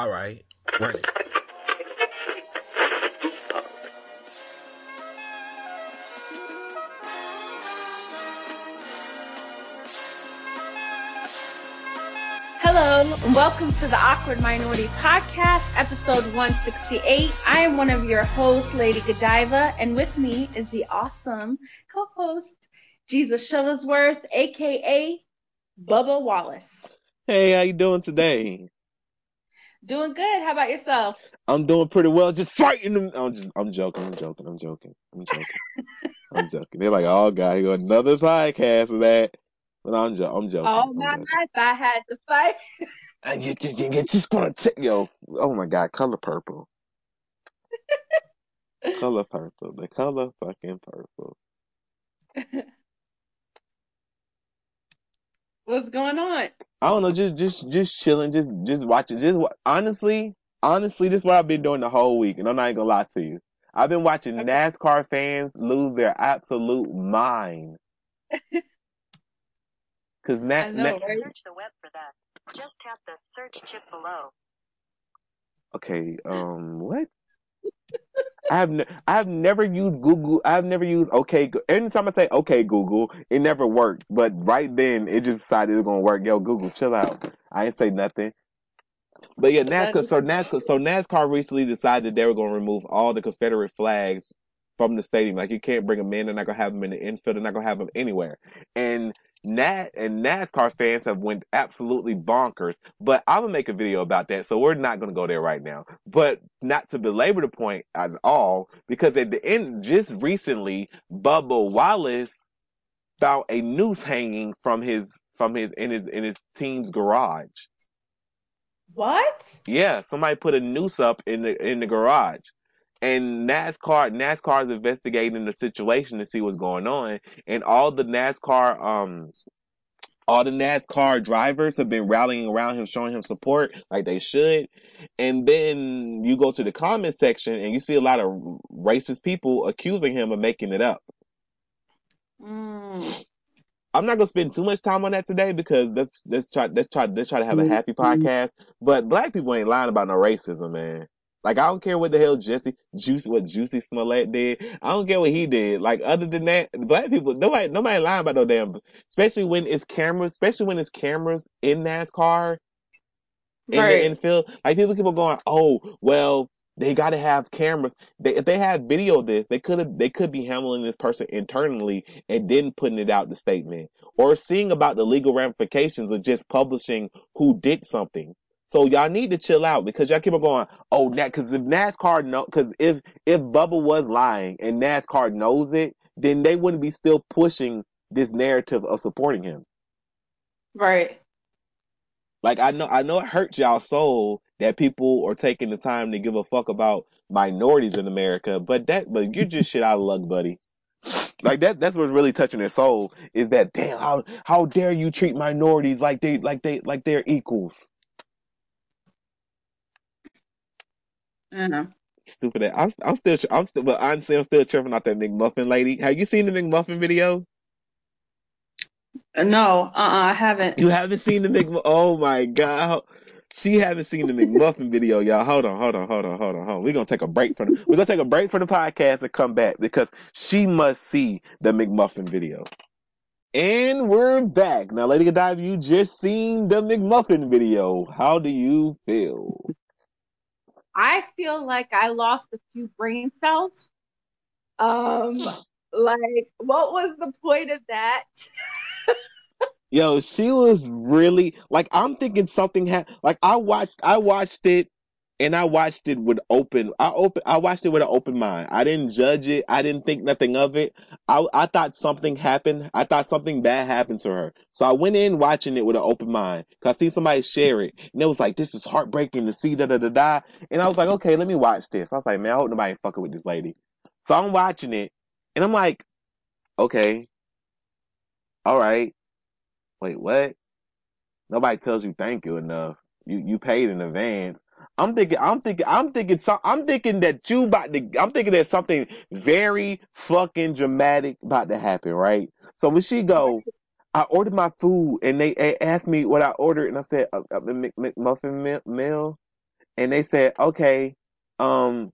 All right, run it. Hello, and welcome to the Awkward Minority Podcast, episode 168. I am one of your hosts, Lady Godiva, and with me is the awesome co-host, Jesus Shuttlesworth, aka Bubba Wallace. Hey, how you doing today? Doing good. How about yourself? I'm doing pretty well. Just fighting them. I'm just, I'm joking. I'm joking. I'm joking. I'm joking. I'm joking. They're like, oh god, another podcast of that. But I'm, jo- I'm joking. All I'm my joking. life I had to fight. And you, you, you, you just gonna take yo. Oh my god, color purple. color purple. The color fucking purple. What's going on? I don't know, just just just chilling, just just watching. Just wa- honestly, honestly, this is what I've been doing the whole week, and I'm not even gonna lie to you. I've been watching Okay. NASCAR fans lose their absolute mind. Cause I know, Na- right? Search the web for that. Just tap the search chip below. okay, um, what? I have I have never used Google. I have never used OK. Anytime I say OK Google, it never works. But right then, it just decided it's gonna work. Yo, Google, chill out. I ain't say nothing. But yeah, NASCAR. So NASCAR. So NASCAR recently decided they were gonna remove all the Confederate flags from the stadium. Like you can't bring them in. They're not gonna have them in the infield. They're not gonna have them anywhere. And Nat and NASCAR fans have went absolutely bonkers. But I'm gonna make a video about that, so we're not gonna go there right now. But not to belabor the point at all, because at the end, just recently, Bubba Wallace found a noose hanging from his from his in his in his team's garage. What? Yeah, somebody put a noose up in the in the garage. And NASCAR NASCAR is investigating the situation to see what's going on. And all the NASCAR um all the NASCAR drivers have been rallying around him, showing him support like they should. And then you go to the comment section and you see a lot of racist people accusing him of making it up. Mm. I'm not gonna spend too much time on that today because let's let's try let's try let's try to have a happy podcast. But black people ain't lying about no racism, man. Like I don't care what the hell Jesse Jussie what Jussie Smollett did. I don't care what he did. Like other than that, black people nobody nobody lying about no damn. Especially when it's cameras, especially when it's cameras in NASCAR in Right. the infield. Like people keep going, oh well, they got to have cameras. They, if they had video of this, they could have they could be handling this person internally and then putting it out the statement or seeing about the legal ramifications of just publishing who did something. So y'all need to chill out because y'all keep on going, oh, that because if NASCAR know, because if if Bubba was lying and NASCAR knows it, then they wouldn't be still pushing this narrative of supporting him. Right. Like I know, I know it hurts y'all soul that people are taking the time to give a fuck about minorities in America, but that, but you're just shit out of luck, buddy. Like that, that's what's really touching their soul is that damn how how dare you treat minorities like they like they like they're equals. Uh-huh. Stupid. ass. I'm I'm still I'm still but honestly I'm still tripping out that McMuffin lady. Have you seen the McMuffin video? Uh, No, uh-uh, I haven't. You haven't seen the McMuffin? Oh my god. She haven't seen the McMuffin video, y'all. Hold on, hold on, hold on, hold on, hold on. We're gonna take a break from the, we're gonna take a break from the podcast and come back because she must see the McMuffin video. And we're back. Now, Lady Godiva, you just seen the McMuffin video. How do you feel? I feel like I lost a few brain cells. Um, like, what was the point of that? Yo, she was really like I'm thinking something had like I watched I watched it and I watched it with open I open I watched it with an open mind. I didn't judge it. I didn't think nothing of it. I I thought something happened. I thought something bad happened to her. So I went in watching it with an open mind. Cause I see somebody share it and it was like this is heartbreaking to see da da da da. And I was like, okay, let me watch this. I was like, man, I hope nobody fucking with this lady. So I'm watching it and I'm like, okay, all right. Wait, what? Nobody tells you thank you enough. You you paid in advance. I'm thinking, I'm thinking, I'm thinking, some, I'm thinking that you about to, I'm thinking that something very fucking dramatic about to happen, right? So when she go, I ordered my food and they, they asked me what I ordered and I said a, a McMuffin me- meal. and they said, okay, um,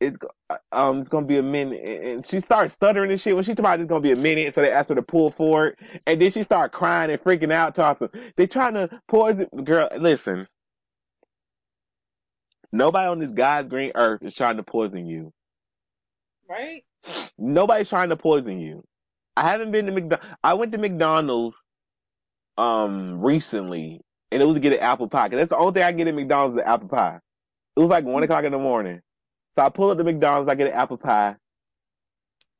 it's uh, um, it's gonna be a minute, and she started stuttering and shit. When she told me it's gonna be a minute, so they asked her to pull forward, and then she started crying and freaking out. Tossing, they trying to poison girl. Listen, nobody on this God's green earth is trying to poison you. Right? Nobody's trying to poison you. I haven't been to McDonald's. I went to McDonald's um recently, and it was to get an apple pie. 'cause that's the only thing I get at McDonald's is an apple pie. It was like one o'clock in the morning, so I pull up to McDonald's. I get an apple pie.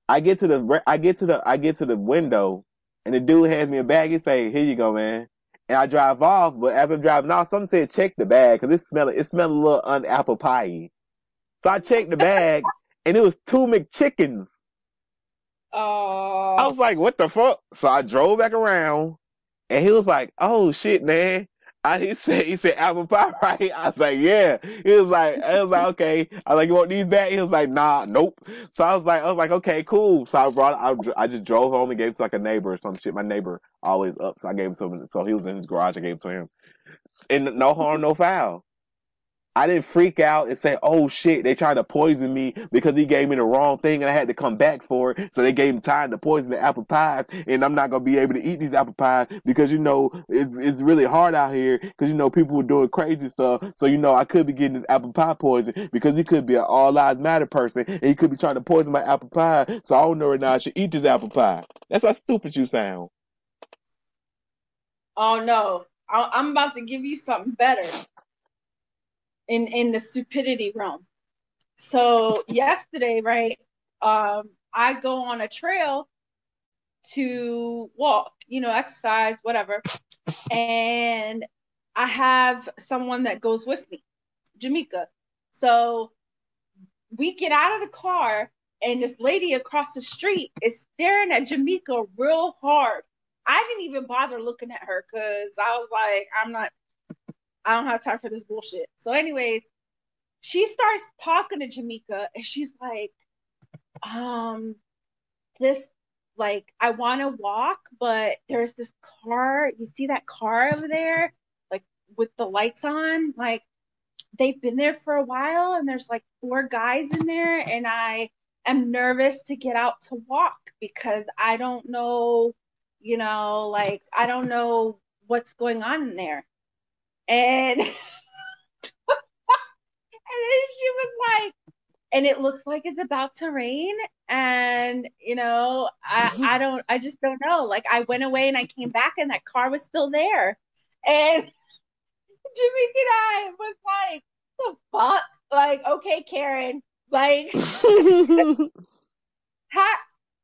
I get to the I get to the I get to the window, and the dude hands me a bag. and say, "Here you go, man." And I drive off, but as I'm driving off, something said, "Check the bag," because it smelled it smelled a little un-apple pie. So I checked the bag, and it was two McChickens. Oh. I was like, what the fuck? So I drove back around and he was like, oh shit, man. I, he said, he said apple pie, right? I was like, yeah. He was like, I was like, okay. I was like, you want these back? He was like, nah, nope. So I was like, I was like, okay, cool. So I brought, I, I just drove home and gave it to like a neighbor or some shit. My neighbor always up. So I gave it to him. So he was in his garage. I gave it to him. And no harm, no foul. I didn't freak out and say, "Oh shit, they tried to poison me because he gave me the wrong thing and I had to come back for it." So they gave him time to poison the apple pies, and I'm not gonna be able to eat these apple pies because you know it's it's really hard out here because you know people were doing crazy stuff. So you know I could be getting this apple pie poison because he could be an all lives matter person and he could be trying to poison my apple pie. So I don't know right now I should eat this apple pie. That's how stupid you sound. Oh no. I- I'm about to give you something better in in the stupidity realm. So yesterday, right? Um, I go on a trail to walk, you know, exercise, whatever, and I have someone that goes with me, Jamaica. So we get out of the car, and this lady across the street is staring at Jamaica real hard. I didn't even bother looking at her because I was like, I'm not, I don't have time for this bullshit. So, anyways, she starts talking to Jamaica and she's like, um, this, like, I want to walk, but there's this car. You see that car over there, like with the lights on? Like, they've been there for a while and there's like four guys in there, and I am nervous to get out to walk because I don't know, you know, like, I don't know what's going on in there. And and then she was like, and it looks like it's about to rain. And, you know, I, I don't, I just don't know. Like, I went away and I came back and that car was still there. And Jimmy and I was like, the fuck? Like, okay, Karen, like, how,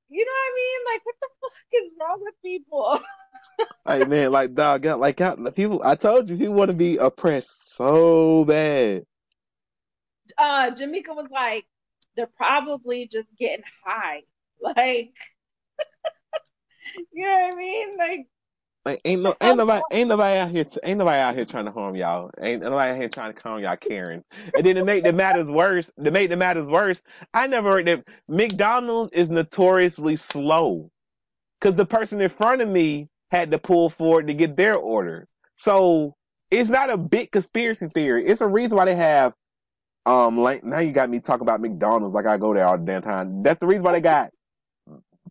you know what I mean? Like, what the fuck is wrong with people? Hey man, like dog, like got people. I told you he want to be oppressed so bad. uh Jamaica was like, they're probably just getting high. Like you know what I mean? Like Like ain't no ain't nobody ain't nobody out here ain't nobody out here trying to harm y'all. Ain't nobody out here trying to harm y'all, Karen. And then to make the matters worse, to make the matters worse, I never heard that McDonald's is notoriously slow because the person in front of me had to pull forward to get their order. So it's not a big conspiracy theory. It's a reason why they have um like now you got me talking about McDonald's like I go there all the damn time. That's the reason why they got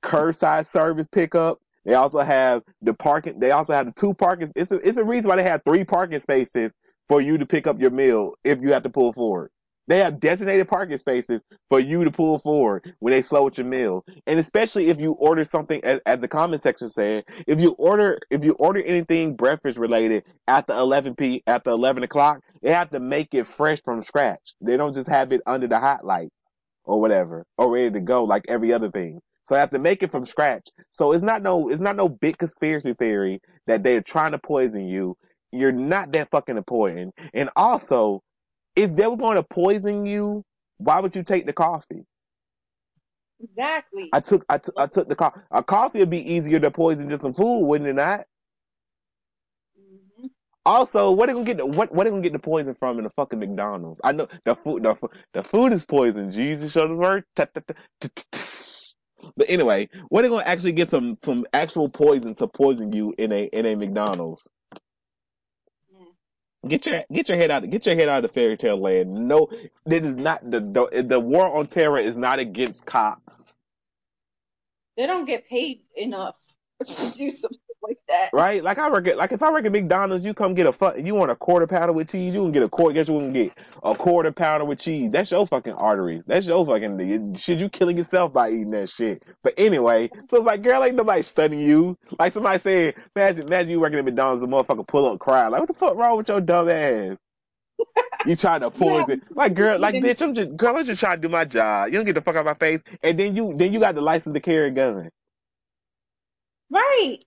curbside service pickup. They also have the parking. They also have the two parking. It's a, it's a reason why they have three parking spaces for you to pick up your meal if you have to pull forward. They have designated parking spaces for you to pull forward when they slow with your meal. And especially if you order something, as, as the comment section said, if you order, if you order anything breakfast related after 11 p, after 11 o'clock, they have to make it fresh from scratch. They don't just have it under the hot lights or whatever, or ready to go like every other thing. So I have to make it from scratch. So it's not no, it's not no big conspiracy theory that they're trying to poison you. You're not that fucking important. And also, if they were going to poison you, why would you take the coffee? exactly. I took, I took, I took the coffee. A coffee would be easier to poison than some food, wouldn't it not? Mhm. Also, what are they gonna get the what what they gonna get the poison from in the fucking McDonald's? I know the food the, the food is poison. Jesus showed us word. But anyway, what are they gonna actually get some some actual poison to poison you in a in a McDonald's? Get your get your head out get your head out of the fairy tale land. No, this is not the, the war on terror is not against cops. They don't get paid enough to do something like that. Right? Like I reckon, like if I reckon McDonald's, you come get a fuck. you want a quarter pounder with cheese, you can get a quarter. Guess you can get a quarter pounder with cheese. That's your fucking arteries. That's your fucking shit. You killing yourself by eating that shit. But anyway, so it's like, girl, ain't nobody studying you. Like somebody saying, imagine, imagine you working at McDonald's, the motherfucker pull up crying. Like, what the fuck wrong with your dumb ass? You trying to poison, like girl, like bitch, I'm just girl, I'm just trying to do my job. You don't get the fuck out of my face, and then you, then you got the license to carry a gun. Right.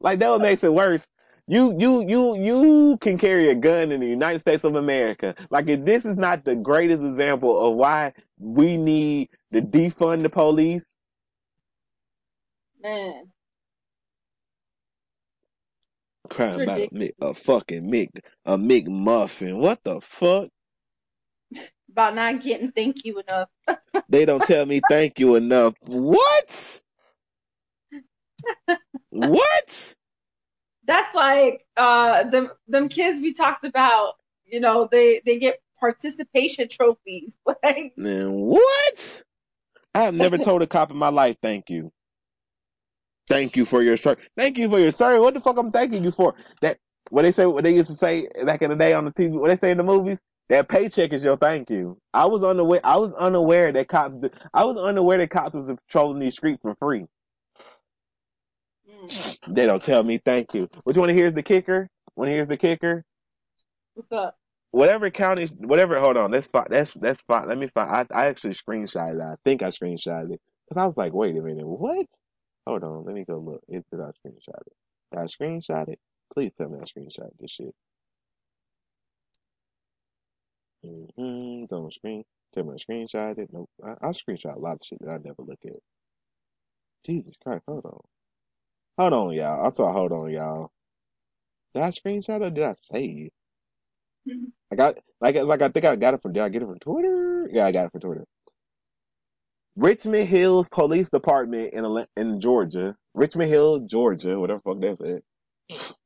Like that what makes it worse. You you you you can carry a gun in the United States of America. Like if this is not the greatest example of why we need to defund the police. Man. Crying about a, Mc- a fucking Mick a McMuffin. What the fuck? About not getting thank you enough. They don't tell me thank you enough. What? What? That's like uh them them kids we talked about, you know, they they get participation trophies. Like Then what? I have never told a cop in my life thank you. Thank you for your service. Thank you for your service. What the fuck I'm thanking you for? That what they say what they used to say back in the day on the TV, what they say in the movies? That paycheck is your thank you. I was unaware I was unaware that cops I was unaware that cops was patrolling these streets for free. Mm, They don't tell me thank you. What you want to hear is the kicker? Want to hear is the kicker? what's up? Whatever county, whatever. Hold on, that's fine. That's that's fine. Let me find. I I actually screenshotted. it. I think I screenshotted it because I was like, wait a minute, what? Hold on, let me go look. It did I screenshot it? Did I screenshot it? Please tell me I screenshot this shit. Mm-hmm. Don't screen. Tell me I screenshot it. Nope. I, I screenshot a lot of shit that I never look at. Jesus Christ, hold on. Hold on, y'all. I thought, hold on, y'all. Did I screenshot or did I save? Mhm. I got like like I think I got it from did I get it from Twitter? Yeah, I got it from Twitter. Richmond Hills Police Department in in Georgia, Richmond Hill, Georgia, whatever the fuck they said.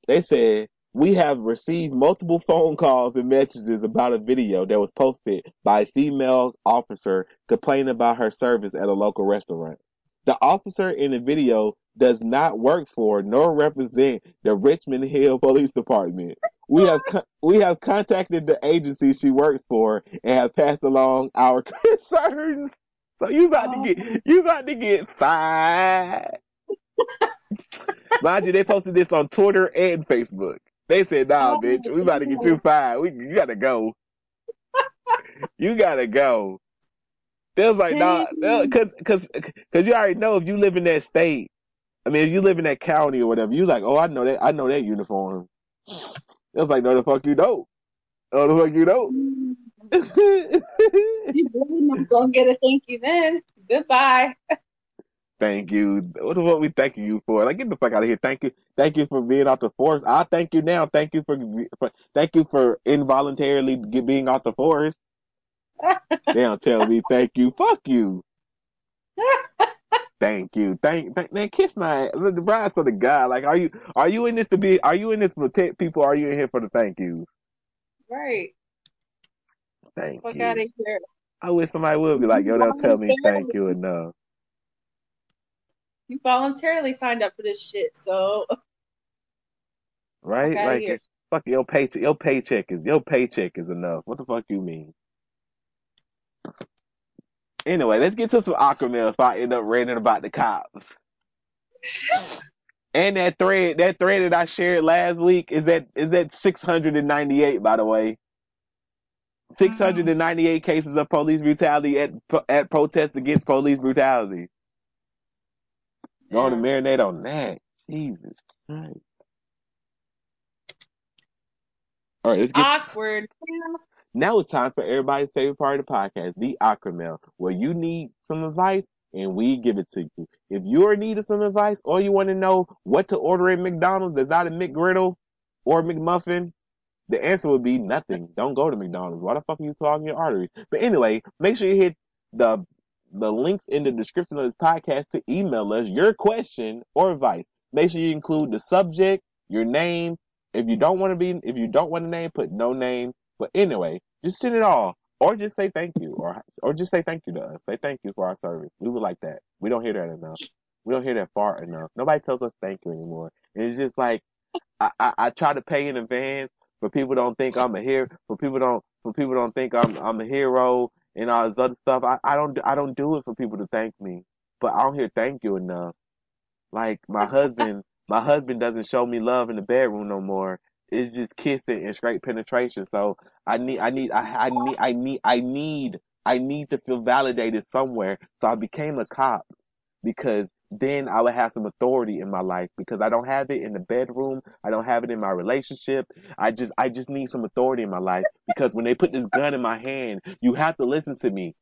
They said we have received multiple phone calls and messages about a video that was posted by a female officer complaining about her service at a local restaurant. The officer in the video does not work for nor represent the Richmond Hill Police Department. We have co- we have contacted the agency she works for and have passed along our concerns. So you about to get you about to get fired. Mind you, they posted this on Twitter and Facebook. They said, "Nah, Oh, bitch, we about to get you fired. We you gotta go. you gotta go." They was like, "Nah, uh, cause cause cause you already know if you live in that state. I mean, if you live in that county or whatever, you like, oh, I know that. I know that uniform." It was like, "No, the fuck you don't. Oh, the fuck you don't." You really not gonna get a thank you then. Goodbye. Thank you. What the fuck we thanking you for? Like, get the fuck out of here. Thank you. Thank you for being out the force. I thank you now. Thank you for, for thank you for involuntarily get, being out the force. They don't tell me thank you. Fuck you. Thank you. Thank, thank man, kiss my ass. The bride for the guy. Like, are you are you in this to be are you in this to protect people? Are you in here for the thank yous? right. Thank Fuck you. out of here. I wish somebody would be like, yo, don't tell me thank you enough. You voluntarily signed up for this shit, so Right? Like fuck your paycheck your paycheck is your paycheck is enough. What the fuck you mean? Anyway, let's get to some Awkward Mail if I end up ranting about the cops. And that thread, that thread that I shared last week is that is that six hundred and ninety eight. By the way, six hundred and ninety eight mm-hmm. cases of police brutality at at protests against police brutality. Going to marinate on that. Jesus Christ. All right, let's get awkward. Now it's time for everybody's favorite part of the podcast, the Awkward Mail, where you need some advice and we give it to you. If you're in need of some advice or you want to know what to order at McDonald's that's not a McGriddle or McMuffin, the answer would be nothing. Don't go to McDonald's. Why the fuck are you clogging your arteries? But anyway, make sure you hit the the links in the description of this podcast to email us your question or advice. Make sure you include the subject, your name, if you don't want to be, if you don't want a name, put no name. But anyway, just send it all, or just say thank you, or or just say thank you to us. Say thank you for our service. We would like that. We don't hear that enough. We don't hear that far enough. Nobody tells us thank you anymore. And it's just like I, I, I try to pay in advance, but people don't think I'm a hero. For people don't, for people don't think I'm I'm a hero and all this other stuff. I, I don't I don't do it for people to thank me, but I don't hear thank you enough. Like my husband, my husband doesn't show me love in the bedroom no more. It's just kissing and straight penetration. So I need, I need, I, I need, I need, I need, I need to feel validated somewhere. So I became a cop because then I would have some authority in my life because I don't have it in the bedroom. I don't have it in my relationship. I just, I just need some authority in my life because when they put this gun in my hand, you have to listen to me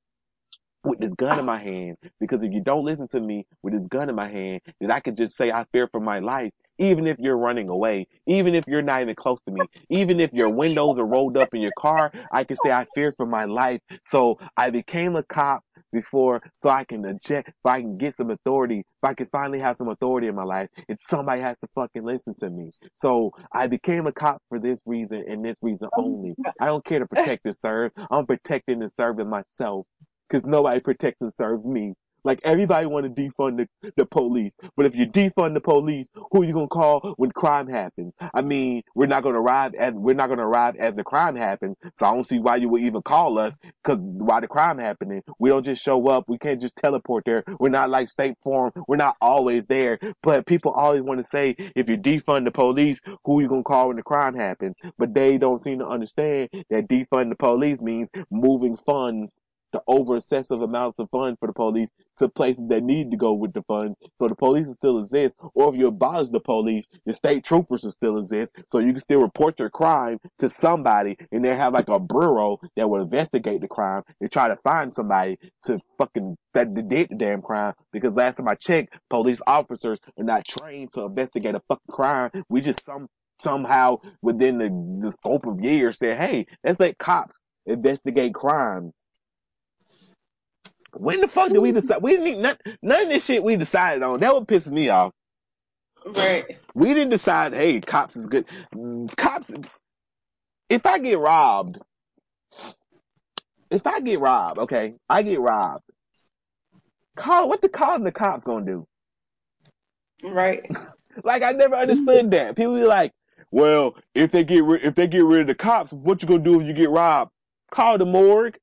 with this gun in my hand because if you don't listen to me with this gun in my hand, then I can just say I fear for my life, even if you're running away, even if you're not even close to me, even if your windows are rolled up in your car, I can say I fear for my life. So I became a cop before so I can eject, if I can get some authority, if I can finally have some authority in my life, and somebody has to fucking listen to me. So I became a cop for this reason and this reason only. I don't care to protect and serve. I'm protecting and serving myself because nobody protects and serves me. Like everybody want to defund the, the police, but if you defund the police, who are you gonna call when crime happens? I mean, we're not gonna arrive as we're not gonna arrive as the crime happens. So I don't see why you would even call us because why the crime happening? We don't just show up. We can't just teleport there. We're not like State Farm. We're not always there. But people always want to say, if you defund the police, who are you gonna call when the crime happens? But they don't seem to understand that defund the police means moving funds the over excessive amounts of funds for the police to places that need to go with the funds. So the police still exist. Or if you abolish the police, the state troopers will still exist. So you can still report your crime to somebody and they have like a bureau that will investigate the crime and try to find somebody to fucking that did the damn crime. Because last time I checked, police officers are not trained to investigate a fucking crime. We just some somehow within the, the scope of years said, hey, let's let cops investigate crimes. When the fuck did we decide? We didn't even, none, of this shit we decided on. That would piss me off. Right. We didn't decide, hey, cops is good. Cops, if I get robbed, if I get robbed, okay, I get robbed. Call what the calling the cops gonna do? Right. Like I never understood that. People be like, well, if they get rid, if they get rid of the cops, what you gonna do if you get robbed? Call the morgue.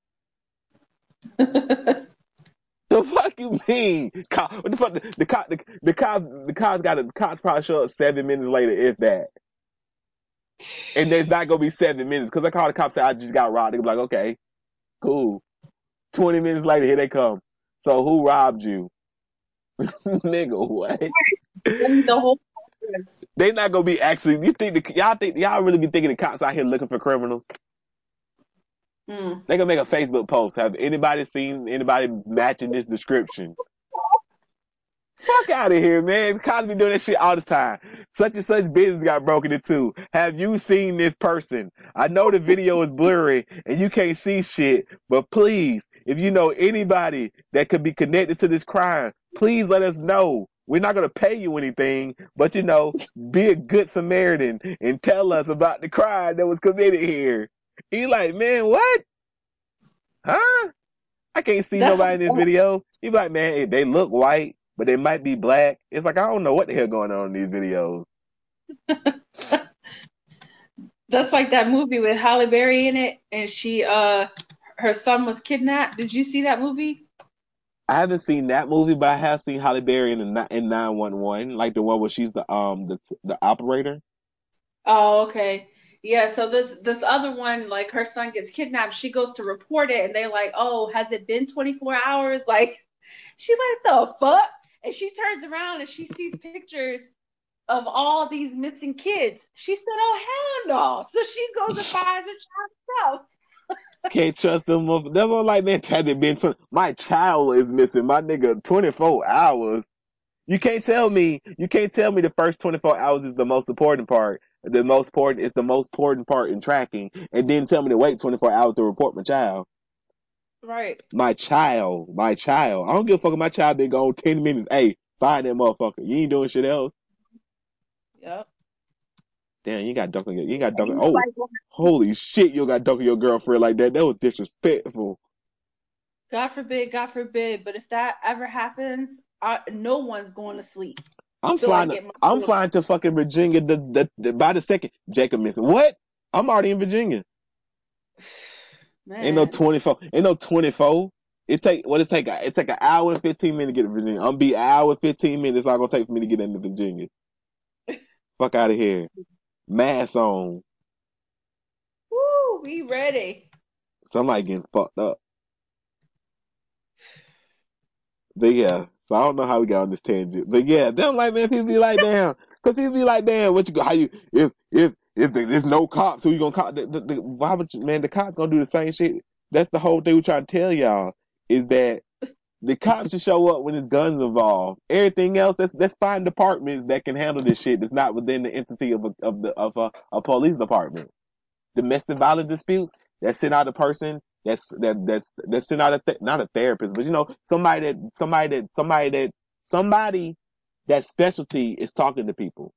The fuck you mean? Co- What the fuck? The, the cop, the, the cops, the cops got to, the cops probably show up seven minutes later, if that. And there's not gonna be seven minutes because I call the cops. Say I just got robbed. They be like, okay, cool. Twenty minutes later, here they come. So who robbed you, nigga? What? the whole. They not gonna be actually. You think the, y'all think y'all really be thinking the cops out here looking for criminals? Mm. They gonna make a Facebook post. Have anybody seen anybody matching this description? Fuck out of here, man. Cosby doing that shit all the time. Such and such business got broken into. Have you seen this person? I know the video is blurry and you can't see shit, but please, if you know anybody that could be connected to this crime, please let us know. We're not gonna pay you anything, but you know, be a good Samaritan and tell us about the crime that was committed here. He like, man, what? Huh? I can't see That's nobody in this video. He like, man, they look white, but they might be black. It's like I don't know what the hell going on in these videos. That's like that movie with Halle Berry in it, and she, uh, her son was kidnapped. Did you see that movie? I haven't seen that movie, but I have seen Halle Berry in the, in nine one one, like the one where she's the um the the operator. Oh, okay. Yeah, so this this other one, like her son gets kidnapped, she goes to report it, and they're like, "Oh, has it been 24 hours?" Like, she like the fuck, and she turns around and she sees pictures of all these missing kids. She said, "Oh hell no!" So she goes and finds her child herself. Can't trust them. That's all like man. Had it been 20, my child is missing. My nigga, twenty four hours. You can't tell me. You can't tell me the first twenty four hours is the most important part. The most important is the most important part in tracking, and then tell me to wait twenty four hours to report my child. Right. My child, my child. I don't give a fuck if my child been gone ten minutes. Hey, find that motherfucker. You ain't doing shit else. Yep. Damn, you got your, you got dunk. And on- he's Oh, holy shit! You got dunk on your girlfriend like that. That was disrespectful. God forbid, God forbid. But if that ever happens, I, no one's going to sleep. I'm So flying. To, I'm flying to fucking Virginia. The, the, the by the second, Jacob missing. What? I'm already in Virginia. Man. Ain't no twenty four. Ain't no twenty four. It take what it take. It take an hour and fifteen minutes to get to Virginia. I'm be an hour and fifteen minutes. All gonna take for me to get into Virginia. Fuck out of here. Mass on. Woo, we ready. Somebody getting fucked up. But yeah, so I don't know how we got on this tangent. But yeah, them like man, people be like, damn, cause people be like, damn, what you go? How you if if if there's no cops, who you gonna call? The, the, the, why would you, man? The cops gonna do the same shit. That's the whole thing we trying to tell y'all is that the cops should show up when there's guns involved. Everything else, that's that's fine departments that can handle this shit. That's not within the entity of a, of the of a, a police department. Domestic violence disputes that send out a person that's that that's that send out a th- not a therapist, but you know somebody that somebody that somebody that somebody that specialty is talking to people,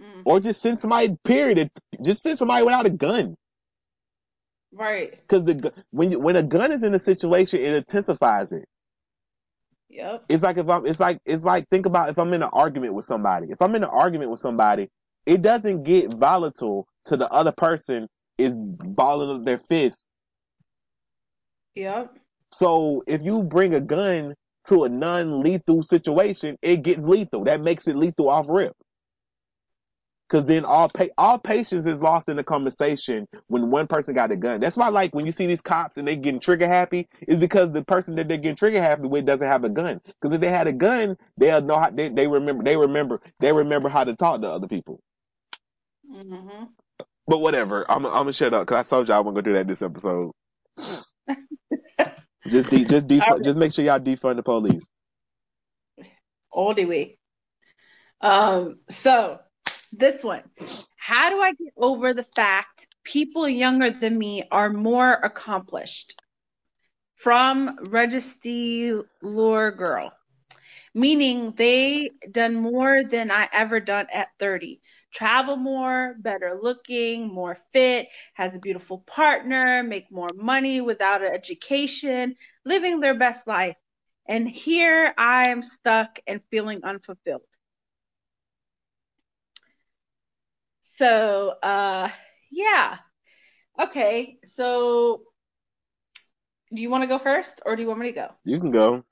Mm, or just send somebody. Period. Just send somebody without a gun. right. Because the when you, when a gun is in a situation, it intensifies it. Yep. It's like if I'm, it's like, it's like, think about if I'm in an argument with somebody. If I'm in an argument with somebody, it doesn't get volatile to the other person is balling up their fists. Yep. So if you bring a gun to a non-lethal situation, it gets lethal. That makes it lethal off rip. Cause then all pa- all patience is lost in the conversation when one person got a gun. That's why, like, when you see these cops and they getting trigger happy, is because the person that they're getting trigger happy with doesn't have a gun. Cause if they had a gun, they'll know how they, they remember they remember they remember how to talk to other people. hmm But whatever, I'm I'm gonna shut up because I told y'all I wasn't gonna do that this episode. just de- just defund, right. just make sure y'all defund the police. All the way. Um, so this one. How do I get over the fact people younger than me are more accomplished? From Registry Lure Girl. Meaning they done more than I ever done at 30. Travel more, better looking, more fit, has a beautiful partner, make more money without an education, living their best life. And here I am stuck and feeling unfulfilled. So, uh, yeah. Okay. So, do you want to go first or do you want me to go? You can go.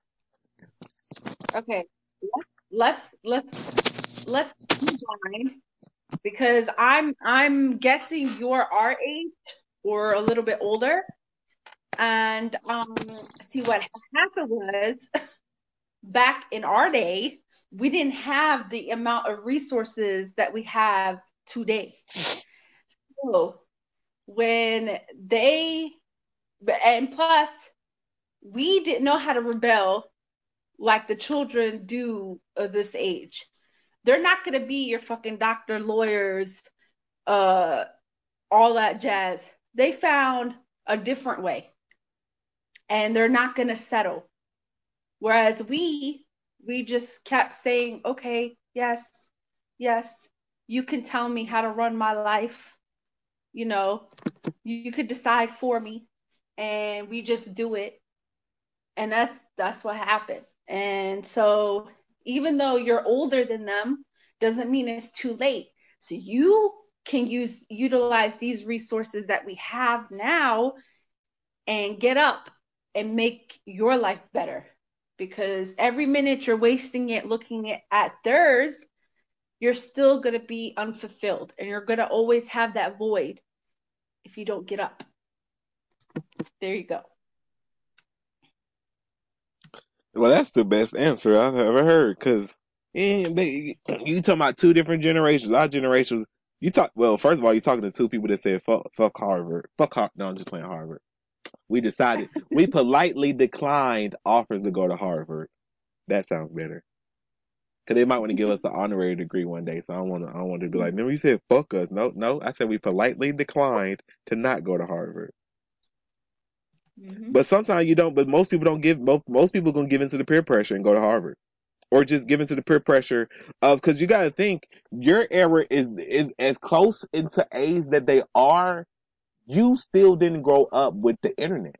Okay. Let's let's let's combine because I'm I'm guessing you're our age or a little bit older. And um see what happened was back in our day, we didn't have the amount of resources that we have today. So when they and plus we didn't know how to rebel like the children do of this age. They're not going to be your fucking doctor, lawyers, uh, all that jazz. They found a different way, and they're not going to settle. Whereas we, we just kept saying, "Okay, yes, yes, you can tell me how to run my life. You know, you could decide for me, and we just do it." And that's that's what happened. And so even though you're older than them, doesn't mean it's too late. So you can use utilize these resources that we have now and get up and make your life better. Because every minute you're wasting it looking at, theirs, you're still going to be unfulfilled and you're going to always have that void if you don't get up. There you go. Well, that's the best answer I've ever heard. Cause eh, they, you talking about two different generations. Our generations, you talk. Well, first of all, you're talking to two people that said fuck, fuck Harvard, fuck Har No, I'm just playing Harvard. We decided we politely declined offers to go to Harvard. That sounds better. Cause they might want to give us the honorary degree one day. So I want to. I don't want to be like, remember you said fuck us. No, no. I said we politely declined to not go to Harvard. Mhm. But sometimes you don't. But most people don't give. Most most people gonna give into the peer pressure and go to Harvard. or just give into the peer pressure of because you got to think your era is is as close into age that they are. You still didn't grow up with the internet,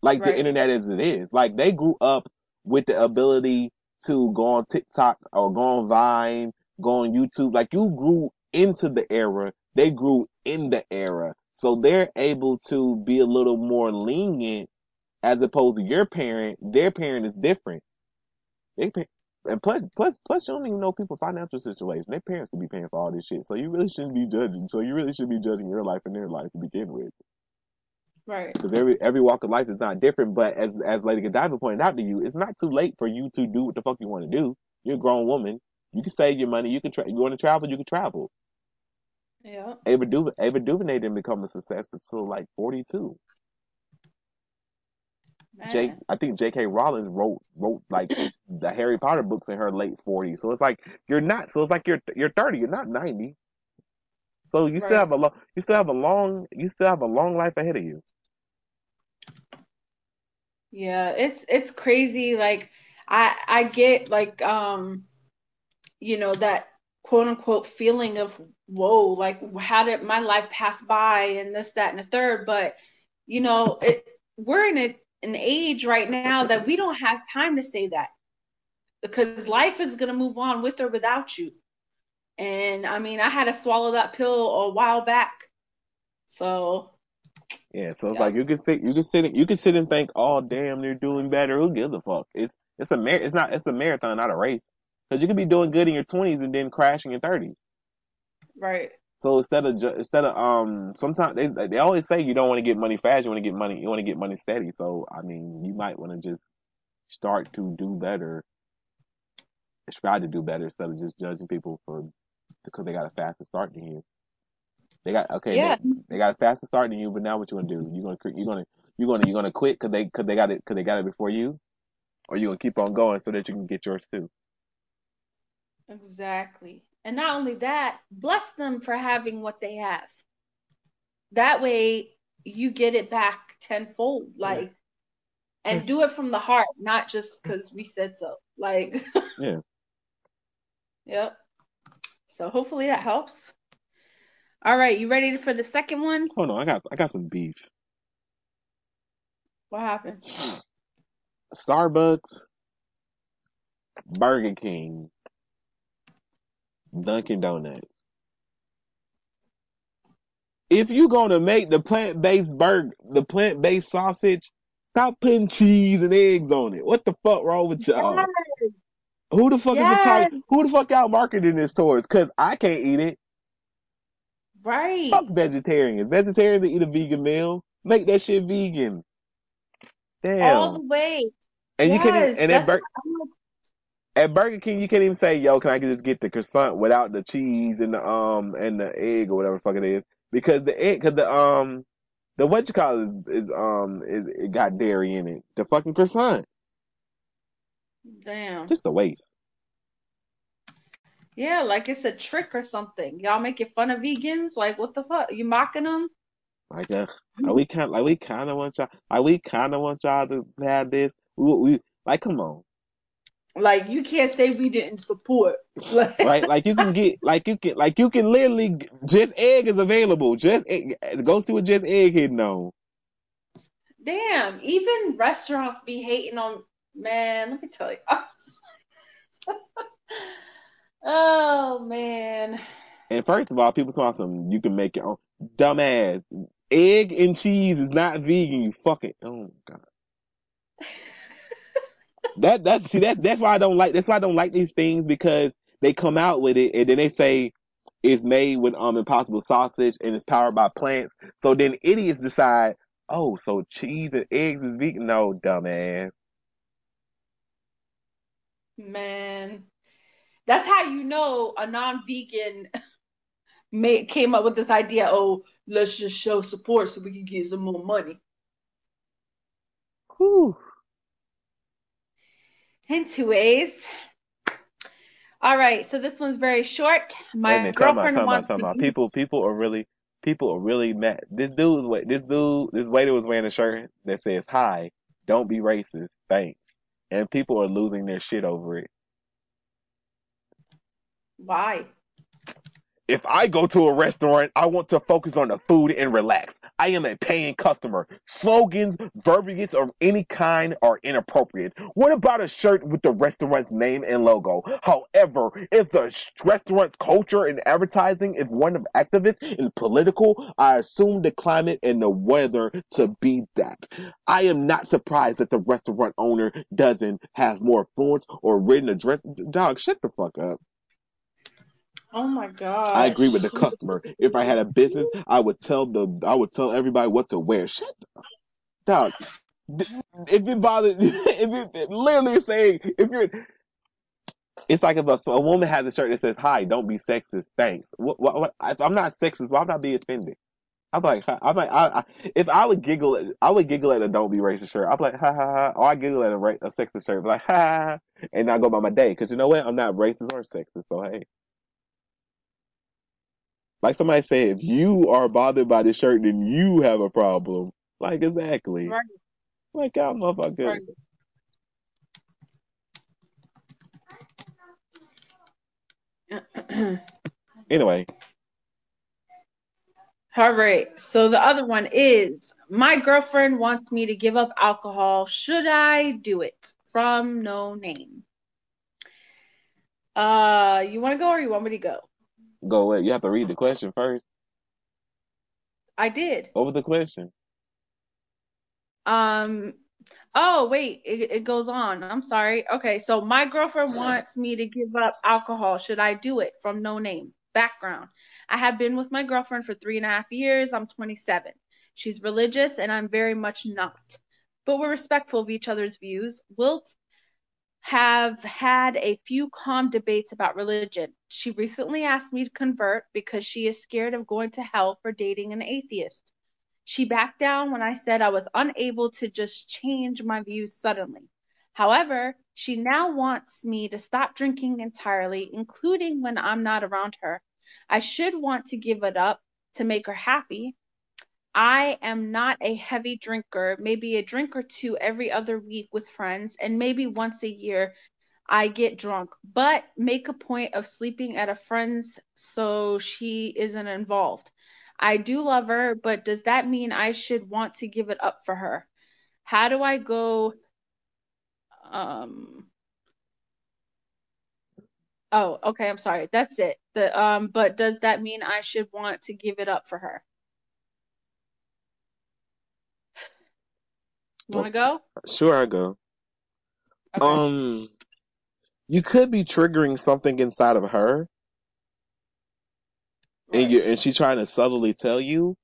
like Right. the internet as it is. Like they grew up with the ability to go on TikTok or go on Vine, go on YouTube. Like you grew into the era. They grew in the era. So they're able to be a little more lenient as opposed to your parent. Their parent is different. They pay, and plus, plus, plus, you don't even know people's financial situation. Their parents could be paying for all this shit. So you really shouldn't be judging. So you really should be judging your life and their life to begin with. Right. Because every every walk of life is not different. But as as Lady Godiva pointed out to you, it's not too late for you to do what the fuck you want to do. You're a grown woman. You can save your money. You can tra- you want to travel. You can travel. Yeah. Ava, du- Ava DuVernay didn't become a success until like 42. Jake, I think J.K. Rowling wrote wrote like the Harry Potter books in her late 40s. So it's like you're not. So it's like you're you're 30. You're not 90. So you still have a long. You still have a long. You still have a long life ahead of you. Yeah, it's it's crazy. Like I I get like um you know that quote unquote feeling of whoa, like how did my life pass by and this, that, and the third. But you know, it we're in a, an age right now that we don't have time to say that because life is gonna move on with or without you. And I mean, I had to swallow that pill a while back. So Yeah. So it's Yep. like you can sit. You can sit. You can sit and think, oh damn, they're doing better. Who gives a fuck? It's it's a mar- It's not. It's a marathon, not a race. Because you could be doing good in your 20s and then crashing in 30s. right. So instead of ju- instead of um, sometimes they they always say you don't want to get money fast. You want to get money. You want to get money steady. So I mean, you might want to just start to do better. Try to do better instead of just judging people for because they got a faster start than you. They got okay. Yeah. They, they got a faster start than you, but now what you gonna do? You gonna cre- you gonna you gonna you gonna quit because they because they got it because they got it before you, or you gonna keep on going so that you can get yours too. Exactly. And not only that, bless them for having what they have. That way you get it back tenfold. Like, and do it from the heart, not just because we said so. Like, Yeah. yep. So hopefully that helps. All right, you ready for the second one? Hold on, I got I got some beef. What happened? Starbucks, Burger King, Dunkin' Donuts. If you're gonna make the plant-based burger, the plant-based sausage, stop putting cheese and eggs on it. What the fuck wrong with y'all? Who the fuck is the target? Who the fuck out marketing this towards? Cause I can't eat it. Right. Fuck vegetarians. Vegetarians that eat a vegan meal. Make that shit vegan. Damn. All the way. and you can and that's- Bur- at Burger King you can't even say, "Yo, can I just get the croissant without the cheese and the um and the egg or whatever the fuck it is?" Because the egg, because the um the what you call it is, is um is it got dairy in it. The fucking croissant, Damn. just a waste. Yeah, like it's a trick or something. Y'all making fun of vegans? Like, what the fuck? You mocking them? Like, uh, like we kind like we kind of want y'all like we kind of want y'all to have this. We, we like come on, Like, you can't say we didn't support. Like, right? Like you can get like you can like you can literally just egg is available. Just egg, go see what just egg hitting on. damn, even restaurants be hating on, man, let me tell you. Oh, man. And first of all, people talk some you can make your own dumbass. Egg and cheese is not vegan, you fucking oh my god. That that's see that that's why I don't like that's why I don't like these things because they come out with it and then they say it's made with um impossible sausage and it's powered by plants. So then idiots decide, oh, so cheese and eggs is vegan. No, dumbass. Man, that's how you know a non-vegan made came up with this idea. Oh, let's just show support so we can get some more money. Whew. Anyways. All right, so this one's very short. My girlfriend wants to people. People are really people are really mad. This dude was wait. This dude, this waiter was wearing a shirt that says "Hi, don't be racist, thanks," and people are losing their shit over it. Why? If I go to a restaurant, I want to focus on the food and relax. I am a paying customer. Slogans, verbiage of any kind are inappropriate. What about a shirt with the restaurant's name and logo? However, if the restaurant's culture and advertising is one of activist and political, I assume the climate and the weather to be that. I am not surprised that the restaurant owner doesn't have more influence or written address. Dog, shut the fuck up. Oh my god. I agree with the customer. If I had a business, I would tell the I would tell everybody what to wear. Shut up. Dog. If it bothers, if it, it literally is saying, if you're, it's like if a, so a woman has a shirt that says, "Hi, don't be sexist, thanks." What, what, what, if I'm not sexist, why would I be offended? I'm like, I'm like, I, I, if I would giggle, at, I would giggle at a "Don't be racist" shirt. I'm like, ha ha ha, or I giggle at a, ra- a sexist shirt, like, ha, ha, ha, and I go about my day because you know what? I'm not racist or sexist, so hey. Like somebody said, if you are bothered by the shirt, then you have a problem. Like exactly. Right. Like motherfucker. Right. Anyway, All right. So the other one is my girlfriend wants me to give up alcohol. Should I do it? From no name. Uh, you want to go or you want me to go? Go away. You have to read the question first. I did. What was the question? Um, oh, wait, it, it goes on. I'm sorry. Okay, so my girlfriend wants me to give up alcohol. Should I do it? From no name. Background. I have been with my girlfriend for three and a half years. I'm 27. She's religious and I'm very much not. But we're respectful of each other's views. We'll have had a few calm debates about religion. She recently asked me to convert because she is scared of going to hell for dating an atheist. She backed down when I said I was unable to just change my views suddenly. However, she now wants me to stop drinking entirely, including when I'm not around her. I should want to give it up to make her happy. I am not a heavy drinker, maybe a drink or two every other week with friends, and maybe once a year I get drunk, but make a point of sleeping at a friend's so she isn't involved. I do love her, but does that mean I should want to give it up for her? How do I go um Oh, okay, I'm sorry. That's it. The um but does that mean I should want to give it up for her? You want to go? Sure, I go. Okay. Um, you could be triggering something inside of her, and Right. you and she's trying to subtly tell you.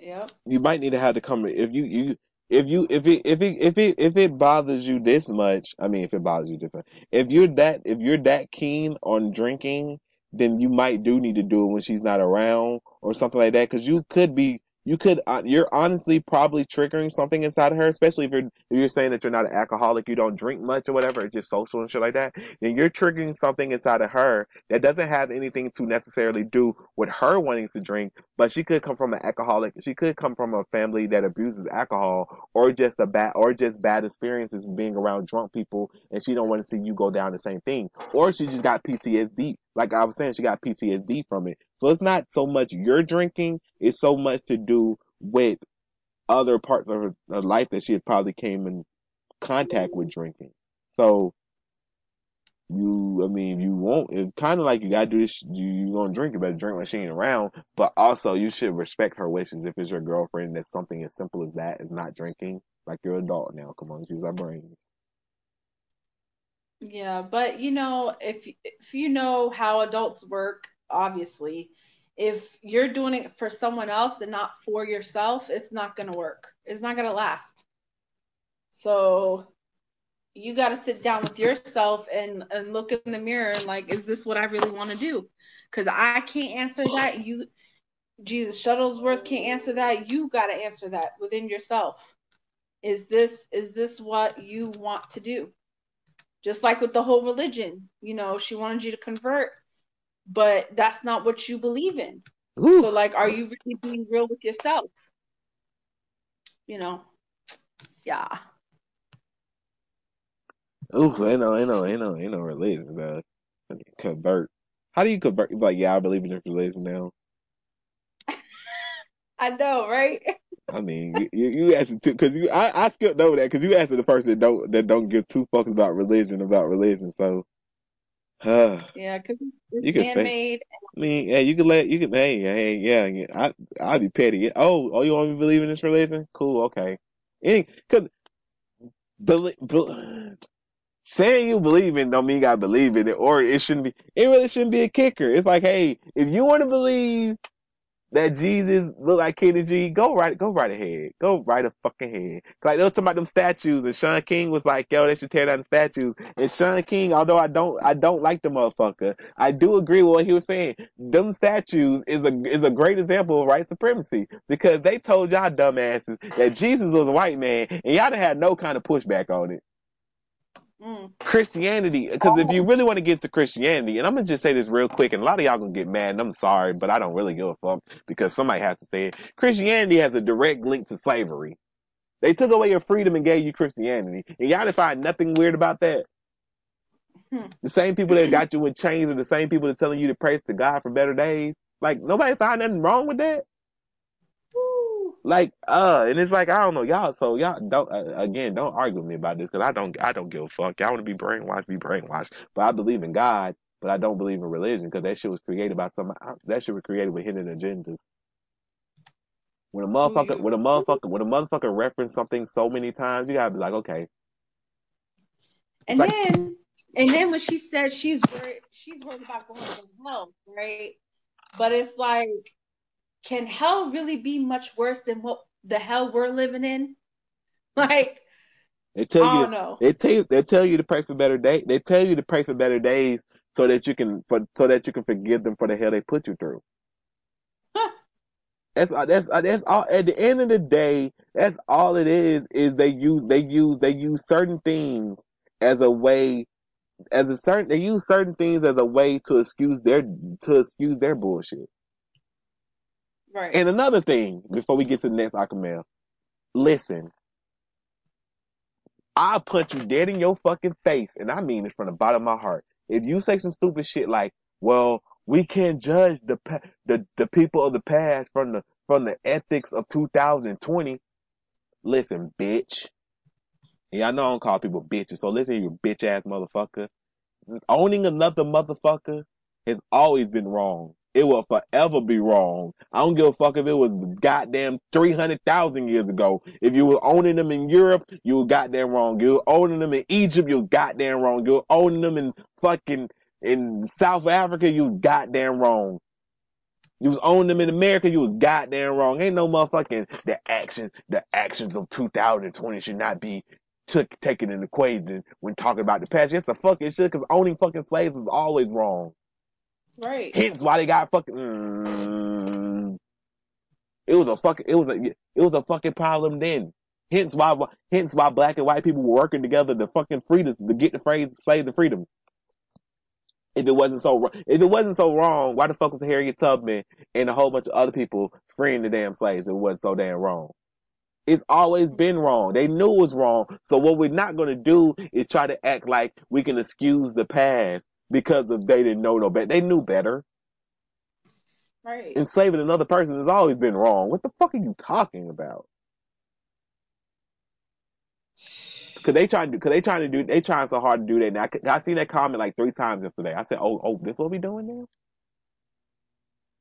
Yep. You might need to have to come if you you if you if it if it if it if it bothers you this much. I mean, if it bothers you this much, if you're that if you're that keen on drinking, then you might do need to do it when she's not around or something like that. Because you could be you could uh, you're honestly probably triggering something inside of her, especially if you're if you're saying that you're not an alcoholic, you don't drink much or whatever, it's just social and shit like that. Then you're triggering something inside of her that doesn't have anything to necessarily do with her wanting to drink, but she could come from an alcoholic. She could come from a family that abuses alcohol, or just a bad, or just bad experiences being around drunk people, and she don't want to see you go down the same thing. Or she just got PTSD. Like I was saying, she got PTSD from it. So it's not so much your drinking; it's so much to do with other parts of her, her life that she had probably came in contact with drinking. So you, I mean, you won't. It's kind of like you gotta do this. You you gonna drink, you better drink when she ain't around. But also, you should respect her wishes. If it's your girlfriend, that's something as simple as that is not drinking. Like you're an adult now. Come on, use our brains. Yeah, but you know, if if you know how adults work, obviously, if you're doing it for someone else and not for yourself, it's not gonna work. It's not gonna last. So you got to sit down with yourself and and look in the mirror and like, is this what I really want to do? Because I can't answer that. You, Jesus Shuttlesworth can't answer that. You got to answer that within yourself. Is this is this what you want to do? Just like with the whole religion, you know, she wanted you to convert, but that's not what you believe in. Ooh. So like, are you really being real with yourself? You know, yeah. Ooh, ain't no, ain't no, ain't no, ain't no religion, bro. Convert. How do you convert? Like, yeah, I believe in this religion now. I know, right? I mean, you you, asked too because you I, I skipped over that because you asked the person that don't that don't give two fucks about religion about religion. So, uh, Yeah, because You can man-made. I mean, yeah, you can let you can hey hey yeah, yeah I I'd be petty. Oh oh, you want me to believe in this religion? Cool, okay. Because believe, saying you believe in don't mean you gotta believe in it, or it shouldn't be. It really shouldn't be a kicker. It's like, hey, if you want to believe that Jesus look like Kenny G, go right, go right ahead, go right a fucking head. Like they was talking about them statues, and Shaun King was like, yo, they should tear down the statues. And Shaun King, although I don't, I don't like the motherfucker, I do agree with what he was saying. Them statues is a is a great example of white supremacy because they told y'all dumbasses that Jesus was a white man, and y'all done had no kind of pushback on it. Mm. Christianity, because if you really want to get to Christianity, and I'm gonna just say this real quick, and a lot of y'all gonna get mad, and I'm sorry, but I don't really give a fuck because somebody has to say it. Christianity has a direct link to slavery. They took away your freedom and gave you Christianity, and y'all didn't find nothing weird about that. Hmm. The same people that got you in chains are the same people that telling you to praise to God for better days. Like nobody found nothing wrong with that. Like, uh, and it's like I don't know, y'all. So y'all don't uh, again, don't argue with me about this because I don't, I don't give a fuck. Y'all want to be brainwashed, be brainwashed. But I believe in God, but I don't believe in religion because that shit was created by some. That shit was created with hidden agendas. When a motherfucker, you- when a motherfucker, when a motherfucker reference something so many times, you gotta be like, okay, And like- then, and then when she said she's worried, she's worried about going to hell, right? But it's like, can hell really be much worse than what the hell we're living in? Like, they tell you, don't to, know. they tell you, they tell you to pray for better day. They tell you to pray for better days so that you can, for so that you can forgive them for the hell they put you through. Huh. That's uh, that's uh, that's all. At the end of the day, that's all it is. Is they use they use they use certain things as a way, as a certain they use certain things as a way to excuse their to excuse their bullshit. Right. And another thing, before we get to the next Awkward Mail, listen. I'll punch you dead in your fucking face, and I mean this from the bottom of my heart. If you say some stupid shit like, "Well, we can't judge the the the people of the past from the from the ethics of 2020," listen, bitch. Yeah, I know I don't call people bitches, so listen, you bitch ass motherfucker. Owning another motherfucker has always been wrong. It will forever be wrong. I don't give a fuck if it was goddamn 300,000 years ago. If you were owning them in Europe, you were goddamn wrong. You were owning them in Egypt, you was goddamn wrong. You were owning them in fucking, in South Africa, you was goddamn wrong. You was owning them in America, you was goddamn wrong. Ain't no motherfucking, the action, the actions of 2020 should not be took, taken in equation when talking about the past. Yes, the fuck it should, cause owning fucking slaves is always wrong. Right. Hence why they got fucking. Mm, it was a fucking. It was a. It was a fucking problem then. Hence why. Hence why black and white people were working together to fucking free the, to get the phrase "slave to freedom." If it wasn't so, if it wasn't so wrong, why the fuck was Harriet Tubman and a whole bunch of other people freeing the damn slaves? If it wasn't so damn wrong. It's always been wrong. They knew it was wrong. So what we're not going to do is try to act like we can excuse the past because of they didn't know no better. They knew better Right. enslaving another person has always been wrong. What the fuck are you talking about? Cause they trying to, cause they trying to do, they trying so hard to do that. Now I, I seen that comment like three times yesterday. I said, "Oh, oh, this what we doing now?"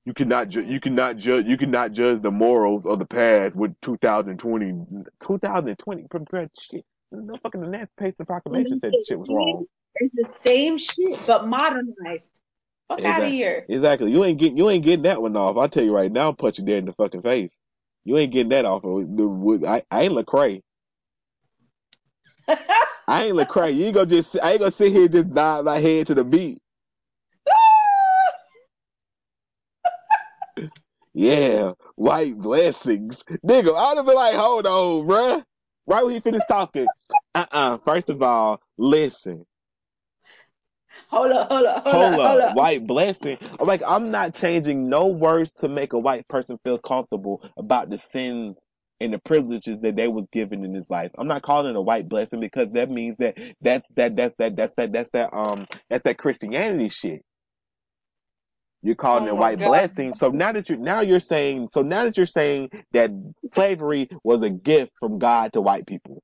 You cannot, ju- you cannot judge, you cannot judge the morals of the past with 2020, 2020. pre- pre- Shit, no fucking Emancipation Proclamation said shit was wrong. It's the same shit, but modernized. Fuck out of Exactly. here. Exactly. You ain't getting, you ain't getting that one off. I'll tell you right now, punch you dead in the fucking face. You ain't getting that off. Of the, I, I ain't Lecrae. I ain't Lecrae. You ain't gonna just. I ain't gonna sit here and just nod my head to the beat. Yeah, white blessings, nigga. I'd have been like, hold on, bruh. Right when he finished talking, uh, uh First of all, listen, hold up, hold up, hold, hold up, hold up. white blessing. I'm like, I'm not changing no words to make a white person feel comfortable about the sins and the privileges that they was given in his life. I'm not calling it a white blessing because that means that that's that that's that that's that that's that um that's that Christianity shit. You're calling Oh it white God. blessing. So now that you're now you're saying so now that you're saying that slavery was a gift from God to white people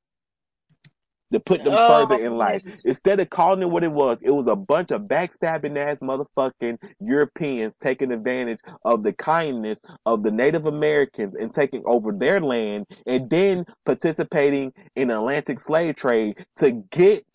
to put them Oh, further in life. Instead of calling it what it was, it was a bunch of backstabbing ass motherfucking Europeans taking advantage of the kindness of the Native Americans and taking over their land and then participating in Atlantic slave trade to get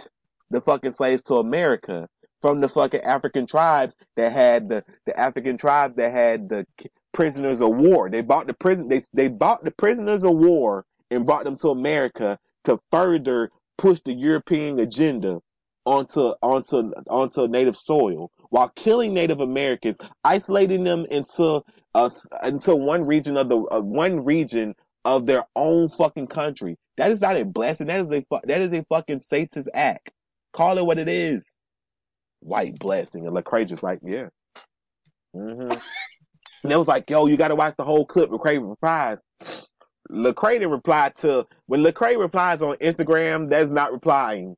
the fucking slaves to America from the fucking African tribes that had the, the African tribes that had the prisoners of war. They bought the prison, they, they bought the prisoners of war and brought them to America to further push the European agenda onto onto onto native soil while killing Native Americans, isolating them into uh into one region of the uh, one region of their own fucking country. That is not a blessing. That is a that is a fucking Satan's act. Call it what it is. White blessing. And Lecrae just like, yeah. hmm And it was like, yo, you gotta watch the whole clip. Lecrae replies. Lecrae didn't reply to when Lecrae replies on Instagram. That's not replying.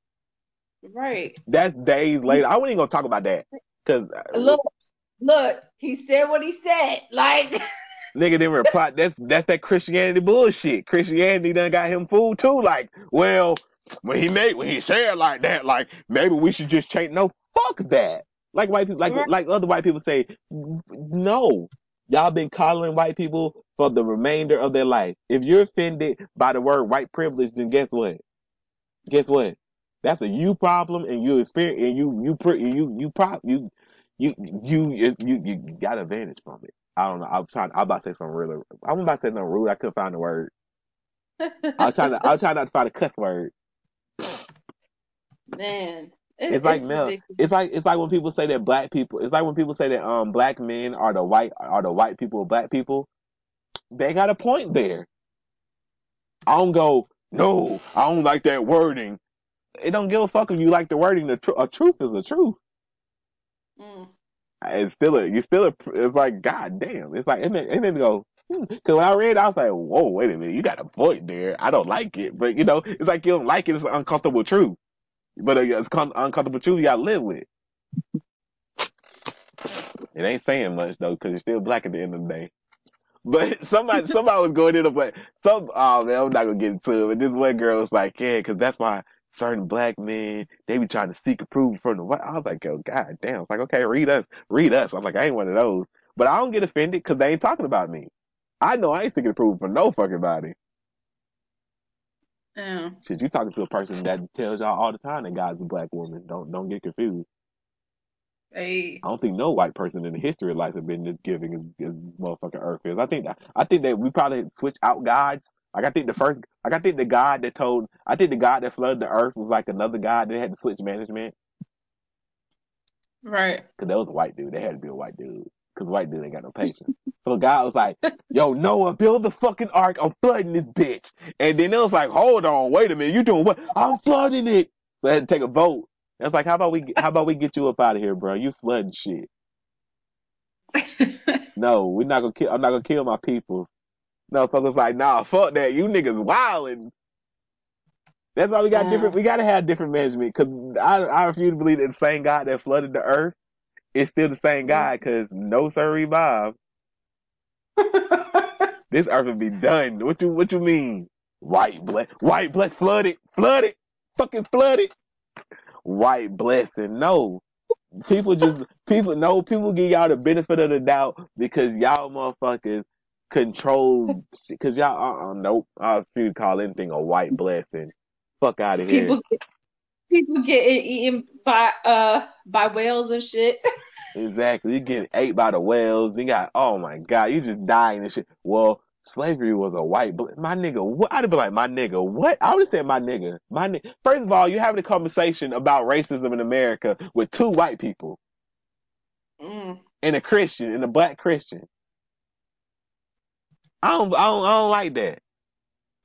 Right. That's days later. I wasn't even gonna talk about that because Look, look, he said what he said. Like, nigga didn't reply. That's that's that Christianity bullshit. Christianity done got him fooled too. Like, well, when he made when he said like that, like maybe we should just change. No, fuck that. Like white people, like like other white people say, no. Y'all been coddling white people for the remainder of their life. If you're offended by the word white privilege, then guess what? Guess what? That's a you problem, and you experience, and you you pre- you you prop you you you you you, you got advantage from it. I don't know. I'm trying. I'm about to say something really. I'm about to say something rude. I couldn't find the word. I'll try to. I'll try not to find a cuss word. man, it- It's like no. It's like it's like when people say that black people. It's like when people say that um black men are the white are the white people black people. They got a point there. I don't go. No, I don't like that wording. It don't give a fuck if you like the wording. The tr- a truth is the truth. Mm. It's still a. You still a. It's like god damn. It's like it made, it made me go. Because when I read, it, I was like, "Whoa, wait a minute, you got a point there." I don't like it, but you know, it's like you don't like it. It's an uncomfortable truth, but uh, it's con- uncomfortable truth you gotta live with. It ain't saying much though, because you're still black at the end of the day. But somebody, somebody was going in a play. Some, oh man, I'm not gonna get into it. But this one girl was like, yeah, because that's why certain black men they be trying to seek approval from the white. I was like, yo, god damn. It's like, okay, read us, read us. I'm like, I ain't one of those. But I don't get offended because they ain't talking about me. I know I ain't seeking approval from no fucking body. Yeah. Shit, you talking to a person that tells y'all all the time that God's a black woman. Don't don't get confused. Hey. I don't think no white person in the history of life has been this giving as, as this motherfucking earth is. I think that I think that we probably switch out gods. Like I think the first, like I think the God that told, I think the God that flooded the earth was like another God that had to switch management Right. because that was a white dude. They had to be a white dude because white dude ain't got no patience. so God was like, "Yo, Noah, build the fucking ark. I'm flooding this bitch." And then it was like, "Hold on, wait a minute, you doing what? I'm flooding it." So they had to take a vote. It's like, how about we, how about we get you up out of here, bro? You flooding shit. No, we're not gonna kill. I'm not gonna kill my people. No, fuckers like, nah, fuck that. You niggas wilding. That's why we got Mm. different. We gotta have different management because I I refuse to believe that the same God that flooded the earth is still the same guy Because no sir, Bob, this earth would be done. What you what you mean? White bless, white bless, flooded, flooded, fucking flooded. White blessing, no. People just people no people give y'all the benefit of the doubt because y'all motherfuckers control because y'all uh uh nope I refuse to call anything a white blessing. Fuck out of here. people people get eaten by uh by whales and shit. Exactly. You getting ate by the whales. You got oh my god, you just dying and shit. Well, slavery was a white bl- my nigga. What I'd be like my nigga. What I would have said my nigga. My ni- first of all, you're having a conversation about racism in America with two white people Mm. and a Christian and a black Christian. I don't I don't I don't like that.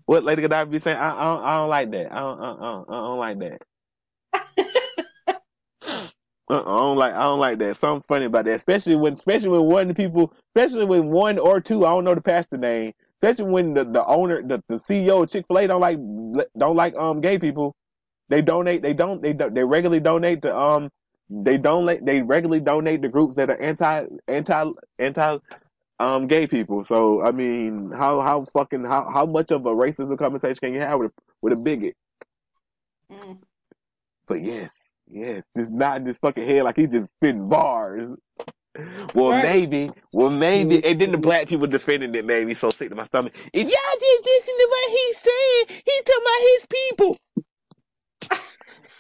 What Lady Godiva be saying? I, I don't I don't like that. I don't I don't, I don't like that. Uh-uh, I don't like I don't like that. Something funny about that, especially when especially when one people, especially when one or two, I don't know the pastor name, especially when the, the owner, the, the CEO of Chick Fil A don't like don't like um gay people. They donate. They don't. They they regularly donate to um. They donate. They regularly donate to groups that are anti anti anti um gay people. So I mean, how how fucking how how much of a racism conversation can you have with with a bigot? Mm. But yes, yes, just nodding his fucking head like he just spitting bars. Well, Right. maybe, well, maybe, and then the black people defending it made me so sick to my stomach. If y'all just listen to what he's saying, he talking about his people.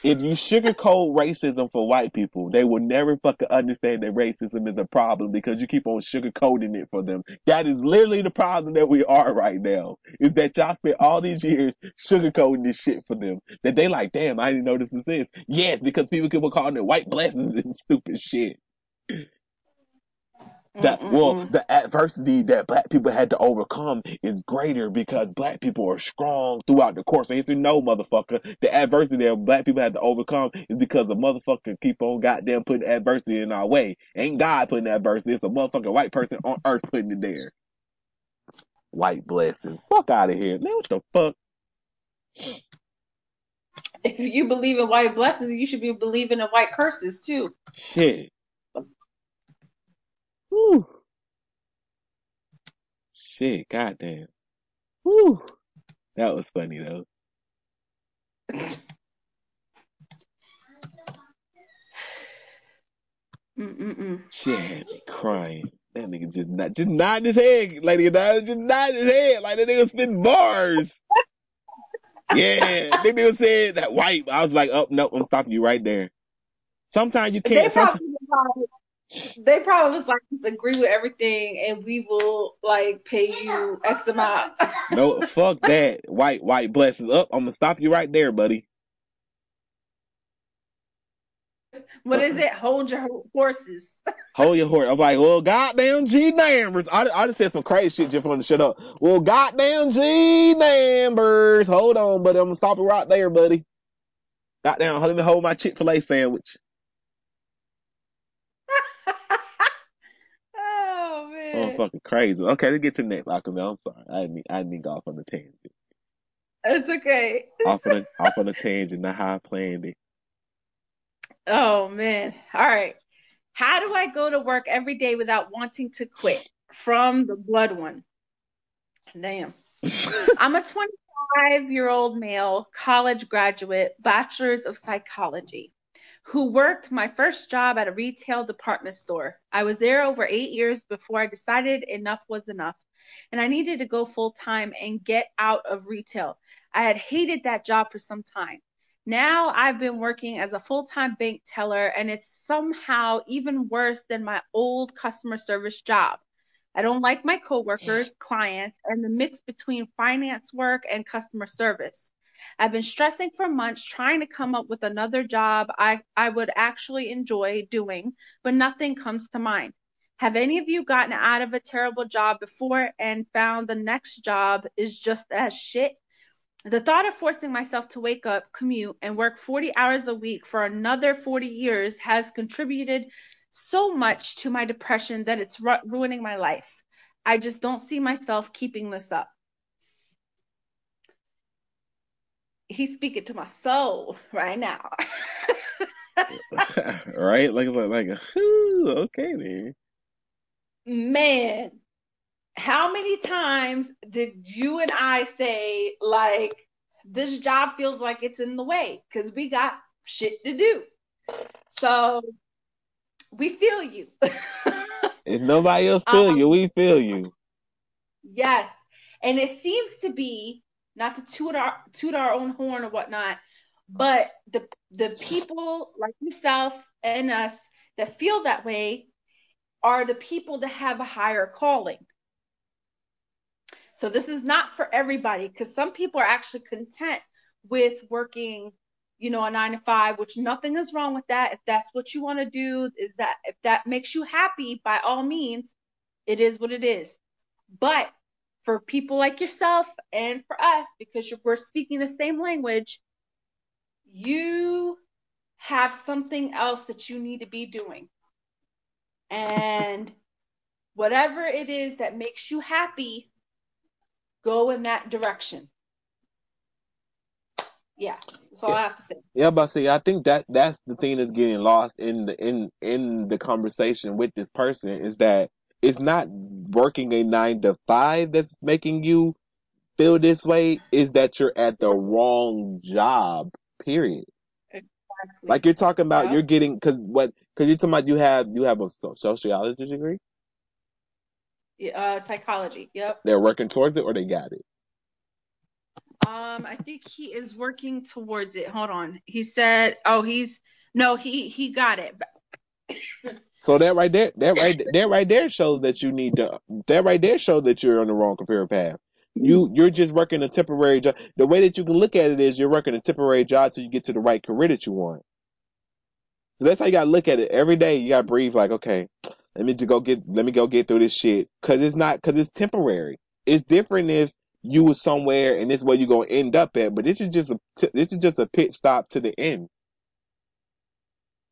If you sugarcoat racism for white people, they will never fucking understand that racism is a problem because you keep on sugarcoating it for them. That is literally the problem that we are right now. Is that y'all spent all these years sugarcoating this shit for them. That they like, damn, I didn't know this this. Yes, because people keep on calling it white blessings and stupid shit. That well, Mm-mm-mm. the adversity that black people had to overcome is greater because black people are strong throughout the course of history. No, motherfucker, the adversity that black people had to overcome is because the motherfucker keep on goddamn putting adversity in our way. Ain't God putting adversity? It's a motherfucking white person on earth putting it there. White blessings. Fuck out of here, man. What the fuck? If you believe in white blessings, you should be believing in white curses too. Shit. Whew. Shit, goddamn. Whew. That was funny though. Mm-mm-mm. Shit had me crying. That nigga just not just nodding his head, lady and I just nodding his head like that nigga spitting bars. Yeah, that nigga said that white. I was like, oh no, I'm stopping you right there. Sometimes you can't. Sometimes, probably, was like- they probably was like, agree with everything, and we will like pay you X amount. no, fuck that. White, white blessings up. I'm gonna stop you right there, buddy. what is it? Hold your horses. Hold your horse. I'm like, well, goddamn G Nambers. I, I just said some crazy shit just for to shut up. Well, goddamn G Nambers. Hold on, buddy. I'm gonna stop it right there, buddy. Goddamn, let me hold my Chick fil A sandwich. oh I'm fucking crazy. Okay, let's get to the next Awkward Mail. I'm sorry. I didn't, I go off on the tangent. it's okay. Off on a, off on a tangent, not how I planned it. Oh man. All right. How do I go to work every day without wanting to quit? From the blood one. Damn. I'm a 25 year old male college graduate, bachelor's of psychology, who worked my first job at a retail department store. I was there over eight years before I decided enough was enough and I needed to go full time and get out of retail. I had hated that job for some time. Now I've been working as a full time bank teller, and it's somehow even worse than my old customer service job. I don't like my coworkers, clients, and the mix between finance work and customer service. I've been stressing for months trying to come up with another job I, I would actually enjoy doing, but nothing comes to mind. Have any of you gotten out of a terrible job before and found the next job is just as shit? The thought of forcing myself to wake up, commute, and work 40 hours a week for another 40 years has contributed so much to my depression that it's ru- ruining my life. I just don't see myself keeping this up. He's speaking to my soul right now. right? Like, like, like, okay, man. Man, how many times did you and I say, like, this job feels like it's in the way because we got shit to do? So we feel you. If nobody else feel Um, you, we feel you. yes. And it seems to be, not to toot our, toot our own horn or whatnot, but the, the people like yourself and us that feel that way are the people that have a higher calling. So this is not for everybody because some people are actually content with working, you know, a nine to five, which nothing is wrong with that. If that's what you want to do, is that if that makes you happy, by all means, it is what it is. But for people like yourself and for us, because we're speaking the same language, you have something else that you need to be doing. And whatever it is that makes you happy, go in that direction. Yeah, that's all I have to say. Yeah, but see, I think that that's the thing that's getting lost in the in in the conversation with this person is that it's not working a nine to five that's making you feel this way. Is that you're at the wrong job? Period. Exactly. Like you're talking about, Yeah. you're getting because what? Because you're talking about you have you have a sociology degree. uh, psychology. Yep. They're working towards it, or they got it. Um, I think he is working towards it. Hold on. He said, "Oh, he's no, he he got it." So that right there, that right, that right there shows that you need to. That right there shows that you're on the wrong career path. You you're just working a temporary job. The way that you can look at it is you're working a temporary job till you get to the right career that you want. So that's how you gotta look at it. Every day you gotta breathe like, okay, let me just go get let me go get through this shit. Cause it's not cause it's temporary. It's different if you was somewhere and this is where you're gonna end up at, but this is just a this is just a pit stop to the end.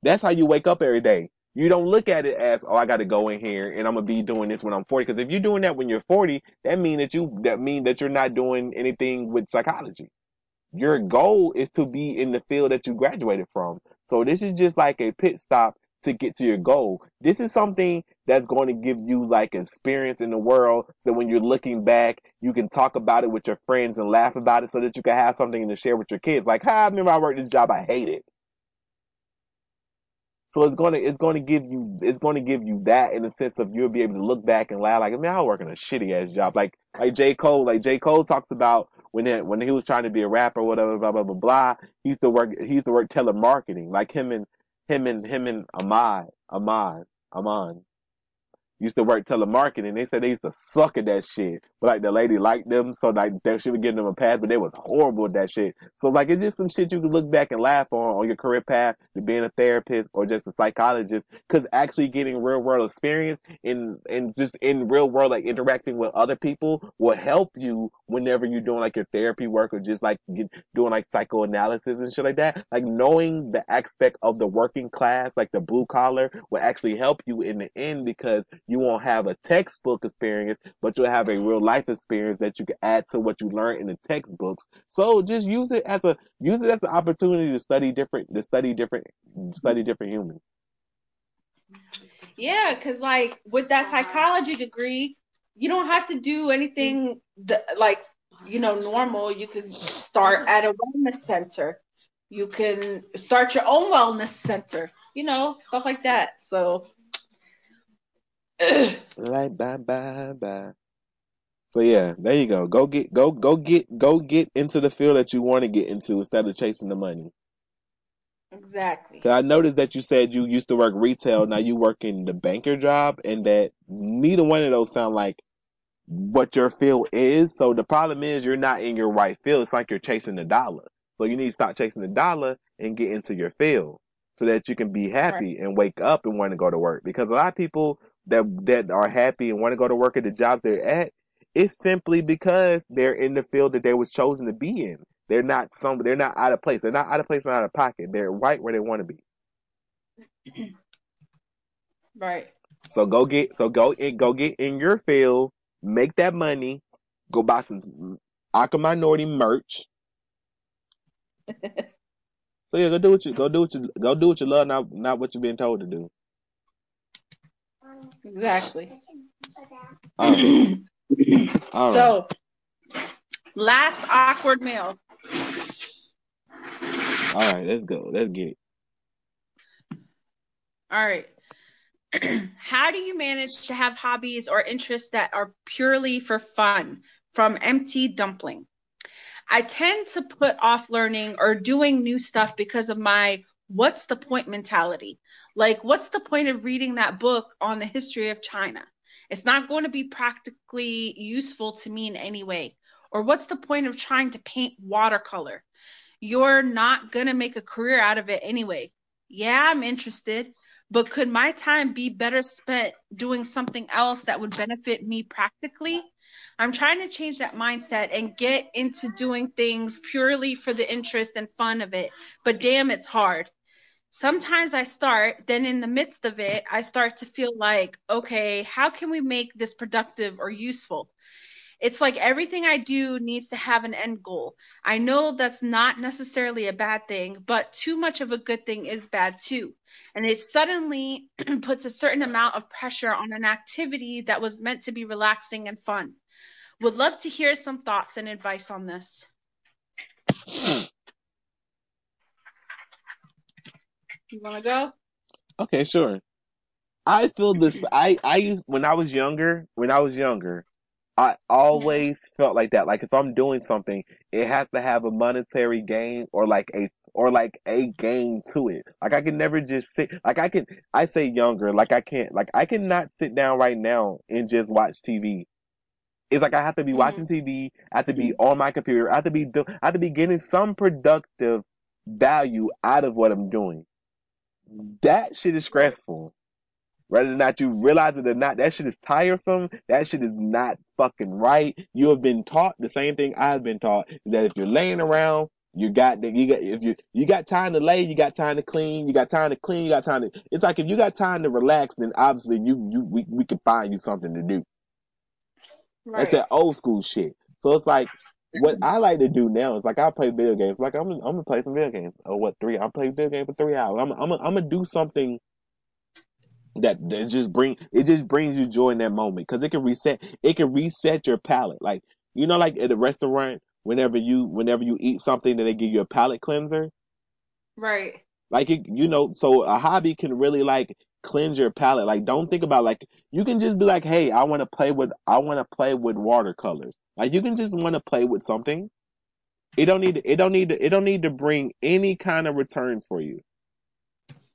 That's how you wake up every day. You don't look at it as, oh, I got to go in here and I'm gonna be doing this when I'm 40. Because if you're doing that when you're 40, that mean that you that mean that you're not doing anything with psychology. Your goal is to be in the field that you graduated from. So this is just like a pit stop to get to your goal. This is something that's going to give you like experience in the world. So when you're looking back, you can talk about it with your friends and laugh about it so that you can have something to share with your kids. Like, hi, I remember I worked this job. I hate it. So it's gonna it's gonna give you it's gonna give you that in the sense of you'll be able to look back and laugh like man I was working a shitty ass job. Like like J. Cole like J. Cole talks about when it, when he was trying to be a rapper whatever blah blah blah blah he used to work he used to work telemarketing like him and him and him and Ahmad Ahmad Aman used to work telemarketing. They said they used to suck at that shit. But like the lady liked them, so like that she would give them a pass, but they was horrible at that shit. So like it's just some shit you can look back and laugh on on your career path to being a therapist or just a psychologist. Cause actually getting real world experience in and just in real world like interacting with other people will help you whenever you're doing like your therapy work or just like get, doing like psychoanalysis and shit like that. Like knowing the aspect of the working class, like the blue collar, will actually help you in the end because you won't have a textbook experience, but you'll have a real life experience that you can add to what you learn in the textbooks. So just use it as a use it as an opportunity to study different to study different study different humans. Yeah, because like with that psychology degree, you don't have to do anything th- like you know normal. You could start at a wellness center. You can start your own wellness center. You know stuff like that. So Like bye bye bye. So yeah, there you go. Go get go go get go get into the field that you want to get into instead of chasing the money. exactly. I noticed that you said you used to work retail, now you work in the banker job, and that neither one of those sound like what your field is. So the problem is you're not in your right field. It's like you're chasing the dollar. So you need to stop chasing the dollar and get into your field so that you can be happy and wake up and want to go to work. Because a lot of people that that are happy and want to go to work at the jobs they're at, it's simply because they're in the field that they was chosen to be in. They're not some they're not out of place. They're not out of place or out of pocket. They're right where they want to be. Right. So go get so go in go get in your field, make that money, go buy some Awkward Minority merch. so yeah, go do what you go do what you go do what you love, not not what you're being told to do. Exactly. All right. All right. So last Awkward Mail. All right, let's go. Let's get it. All right. How do you manage to have hobbies or interests that are purely for fun? From empty dumpling. I tend to put off learning or doing new stuff because of my what's the point mentality. Like, what's the point of reading that book on the history of China? It's not going to be practically useful to me in any way. Or what's the point of trying to paint watercolor? You're not going to make a career out of it anyway. Yeah, I'm interested, but could my time be better spent doing something else that would benefit me practically? I'm trying to change that mindset and get into doing things purely for the interest and fun of it. But damn, it's hard. Sometimes I start, then in the midst of it, I start to feel like, okay, how can we make this productive or useful? It's like everything I do needs to have an end goal. I know that's not necessarily a bad thing, but too much of a good thing is bad too. And it suddenly puts a certain amount of pressure on an activity that was meant to be relaxing and fun. Would love to hear some thoughts and advice on this. You want to go? Okay, sure. I feel this. I I used when I was younger. When I was younger, I always felt like that. Like if I'm doing something, it has to have a monetary gain or like a or like a gain to it. Like I can never just sit. Like I can. I say younger. Like I can't. Like I cannot sit down right now and just watch TV. It's like I have to be Mhm. watching TV. I have to be on my computer. I have to be. Do, I have to be getting some productive value out of what I'm doing. That shit is stressful. Whether or not you realize it or not, that shit is tiresome. That shit is not fucking right. You have been taught the same thing I've been taught that if you're laying around, you got that you got if you you got time to lay, you got time to clean, you got time to clean, you got time to. It's like if you got time to relax, then obviously you you we we can find you something to do. Right. That's that old school shit. So it's like what I like to do now is like I play video games. Like I'm I'm gonna play some video games. Or what three? I'm play video game for three hours. I'm I'm I'm gonna do something that that just bring it just brings you joy in that moment because it can reset it can reset your palate. Like you know, like at a restaurant, whenever you whenever you eat something, that they give you a palate cleanser. Right. Like it, you know, so a hobby can really like cleanse your palate. Like don't think about like you can just be like, hey, I want to play with I want to play with watercolors. Like you can just want to play with something. It don't need to, it don't need to, it don't need to bring any kind of returns for you.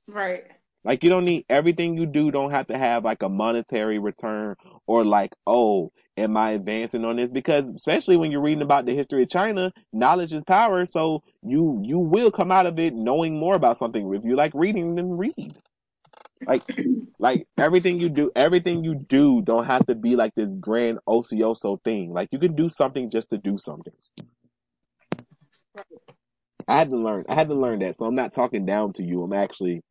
Right. Like you don't need everything you do don't have to have like a monetary return or like, oh, am I advancing on this? Because especially when you're reading about the history of China, knowledge is power. So you you will come out of it knowing more about something. If you like reading, then read. Like like everything you do, everything you do don't have to be like this grand ocioso thing. Like you can do something just to do something. I had to learn. I had to learn that. So I'm not talking down to you. I'm actually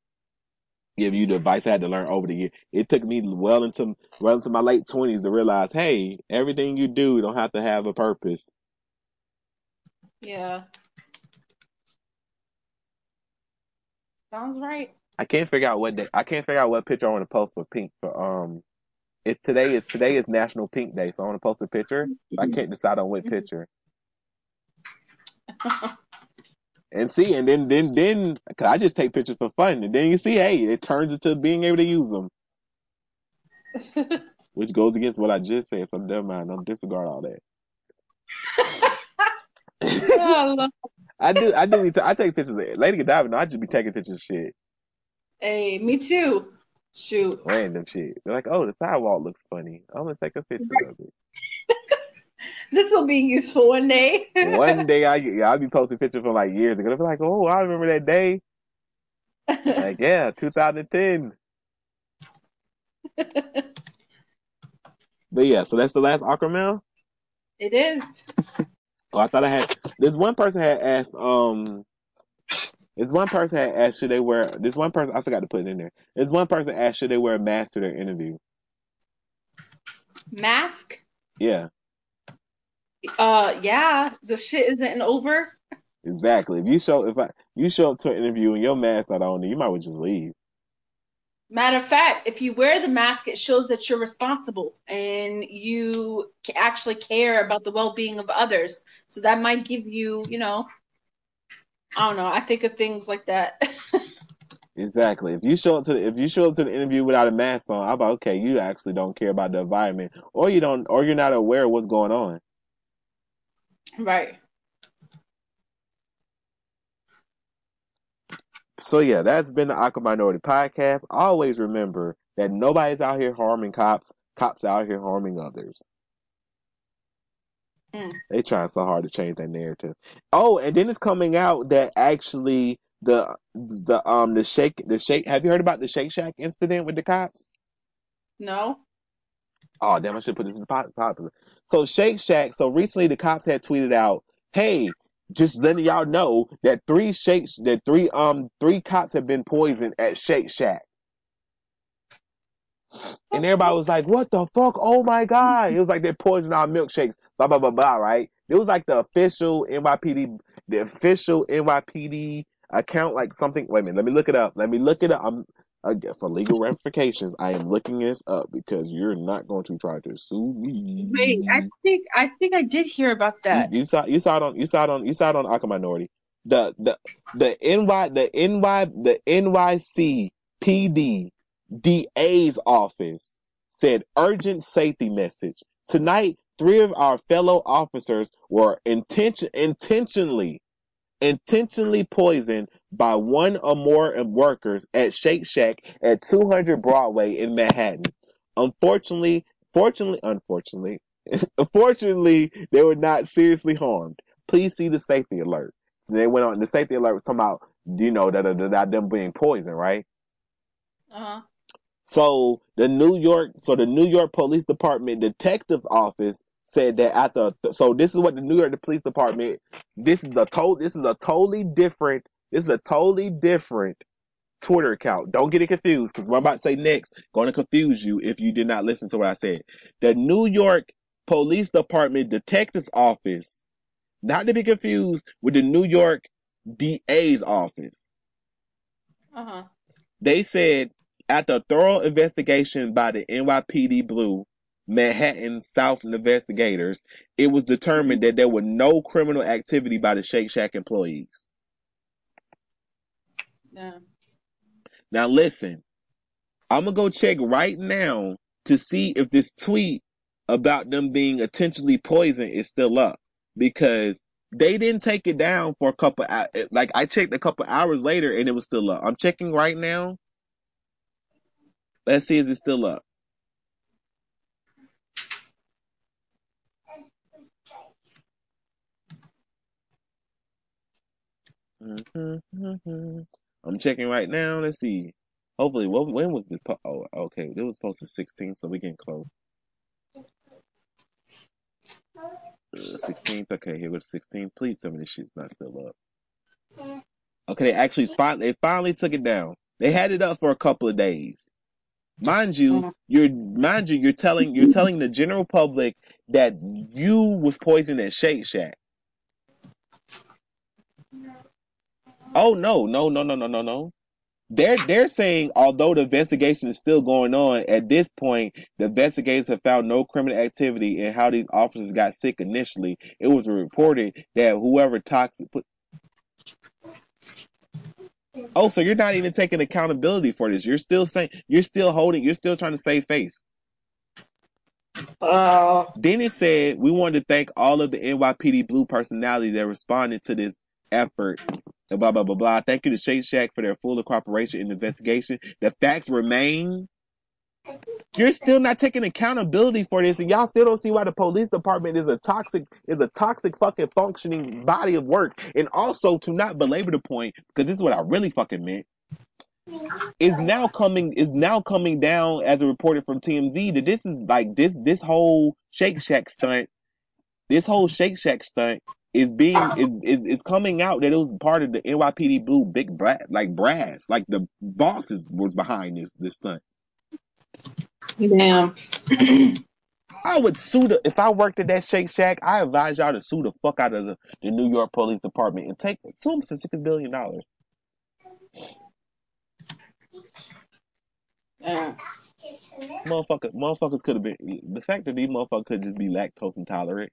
giving you the advice I had to learn over the year. It took me well into well into my late twenties to realize, hey, everything you do don't have to have a purpose. Yeah. Sounds right. I can't figure out what day. I can't figure out what picture I want to post for pink. For um, it's today is today is National Pink Day, so I want to post a picture. I can't decide on what picture. And see, and then then then, cause I just take pictures for fun, and then you see, hey, it turns into being able to use them, which goes against what I just said. So never mind, don't disregard all that. Oh, I do, I do. I take pictures. Of, Lady Godiva, no, I just be taking pictures of shit, hey, me too. Shoot. random shit. They're like, oh, the sidewalk looks funny. I'm gonna take a picture of it. This will be useful one day. One day, I I'll be posting pictures from like years ago. They'll be like, oh, I remember that day. Like, yeah, 2010. But yeah, so that's the last Aquaman. it is. Oh, I thought I had. This one person had asked. Um, this one person had asked should they wear. This one person I forgot to put it in there. This one person asked should they wear a mask to their interview. Mask. Yeah, Uh, yeah. The shit isn't over. exactly. If you show if I you show up to an interview and your mask not on, you might well just leave. Matter of fact, if you wear the mask, it shows that you're responsible and you actually care about the well-being of others. So that might give you, you know, I don't know. I think of things like that. Exactly. If you show up to the, if you show up to the interview without a mask on, I'm about okay. You actually don't care about the environment, or you don't, or you're not aware of what's going on. right. So yeah, that's been the Awkward Minority Podcast. Always remember that nobody's out here harming cops. Cops out here harming others. Mm. They trying so hard to change that narrative. Oh, and then it's coming out that actually the the um the shake the shake. Have you heard about the Shake Shack incident with the cops? No. Oh damn! I should put this in the popular. So Shake Shack. So recently, the cops had tweeted out, "Hey, just letting y'all know that three shakes, that three um three cops have been poisoned at Shake Shack." And everybody was like, what the fuck? Oh my God. It was like they poisoned our milkshakes, blah, blah, blah, blah, right? It was like the official NYPD, the official NYPD account, like something. Wait a minute. Let me look it up. Let me look it up. I'm, uh, for legal ramifications, I am looking this up because you're not going to try to sue me. Wait, I think I think I did hear about that. You, you saw you saw it on you saw it on you saw it on Awkward Minority. The the the NY the NY the NYC PD DA's office said urgent safety message. Tonight, three of our fellow officers were intention intentionally intentionally poisoned by one or more workers at Shake Shack at 200 Broadway in Manhattan. Unfortunately, fortunately, unfortunately, unfortunately, they were not seriously harmed. Please see the safety alert. They went on. The safety alert was talking about, you know, that them being poisoned, right? Uh huh. So the New York, so the New York Police Department Detective's Office said that after, so this is what the New York Police Department, this is a total, this is a totally different, this is a totally different Twitter account. Don't get it confused because what I'm about to say next going to confuse you if you did not listen to what I said. The New York Police Department Detective's Office, not to be confused with the New York DA's office. Uh huh. They said after a thorough investigation by the NYPD Blue Manhattan South investigators, it was determined that there was no criminal activity by the Shake Shack employees. Yeah. Now listen, I'm gonna go check right now to see if this tweet about them being intentionally poisoned is still up because they didn't take it down for a couple. Like I checked a couple hours later and it was still up. I'm checking right now. Let's see, is it still up? Mm-hmm. I'm checking right now. Let's see. Hopefully, what, when was this? Po- oh, okay. It was supposed to 16, so we getting close. Uh, 16th. Okay, here was 16th. Please tell me this shit's not still up. Okay, they actually they finally took it down. They had it up for a couple of days. Mind you, you're mind you, you're telling you're telling the general public that you was poisoned at Shake Shack. Oh no, no, no, no, no, no, no. They're they're saying although the investigation is still going on, at this point, the investigators have found no criminal activity in how these officers got sick initially. It was reported that whoever toxic put Oh, so you're not even taking accountability for this. You're still saying you're still holding you're still trying to save face. Uh, then it said we wanted to thank all of the NYPD Blue personalities that responded to this effort. Blah blah blah blah. Thank you to Shake Shack for their full cooperation in the investigation. The facts remain. You're still not taking accountability for this, and y'all still don't see why the police department is a toxic is a toxic fucking functioning body of work. And also to not belabor the point, because this is what I really fucking meant. Is now coming is now coming down as a reported from TMZ that this is like this this whole Shake Shack stunt, this whole Shake Shack stunt is being is is is coming out that it was part of the NYPD Blue big brat like brass like the bosses was behind this this stunt. Damn. I would sue the if I worked at that Shake Shack. I advise y'all to sue the fuck out of the, the New York Police Department and take sue them for six billion dollars. Yeah. Motherfucker, motherfuckers could have been the fact that these motherfuckers could just be lactose intolerant,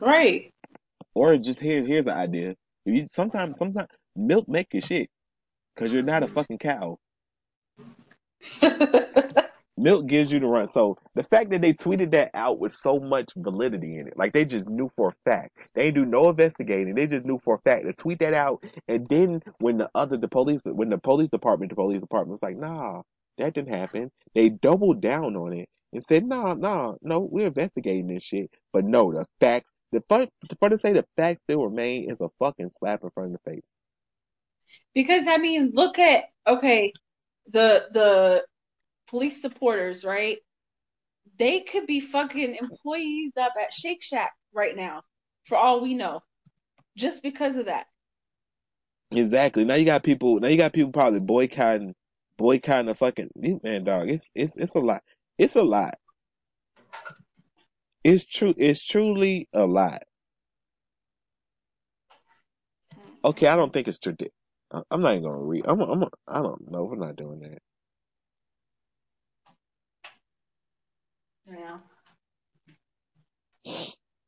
Right. or just here here's the idea. If you sometimes sometimes milk make your shit because you're not a fucking cow. Milk gives you the run. So the fact that they tweeted that out with so much validity in it, like they just knew for a fact. They didn't do no investigating. They just knew for a fact to tweet that out. And then when the other the police when the police department the police department was like, nah, that didn't happen. They doubled down on it and said, nah, nah, no, we're investigating this shit. But no, the facts the fun for to say the facts still remain is a fucking slap in front of the face. Because I mean, look at okay, the the police supporters, right? They could be fucking employees up at Shake Shack right now, for all we know, just because of that. Exactly. Now you got people. Now you got people probably boycotting boycotting the fucking man, dog. It's it's it's a lot. It's a lot. It's true. It's truly a lot. Okay, I don't think it's I- I'm not even gonna read. I'm. I'm. I don't know. We're not doing that. Yeah.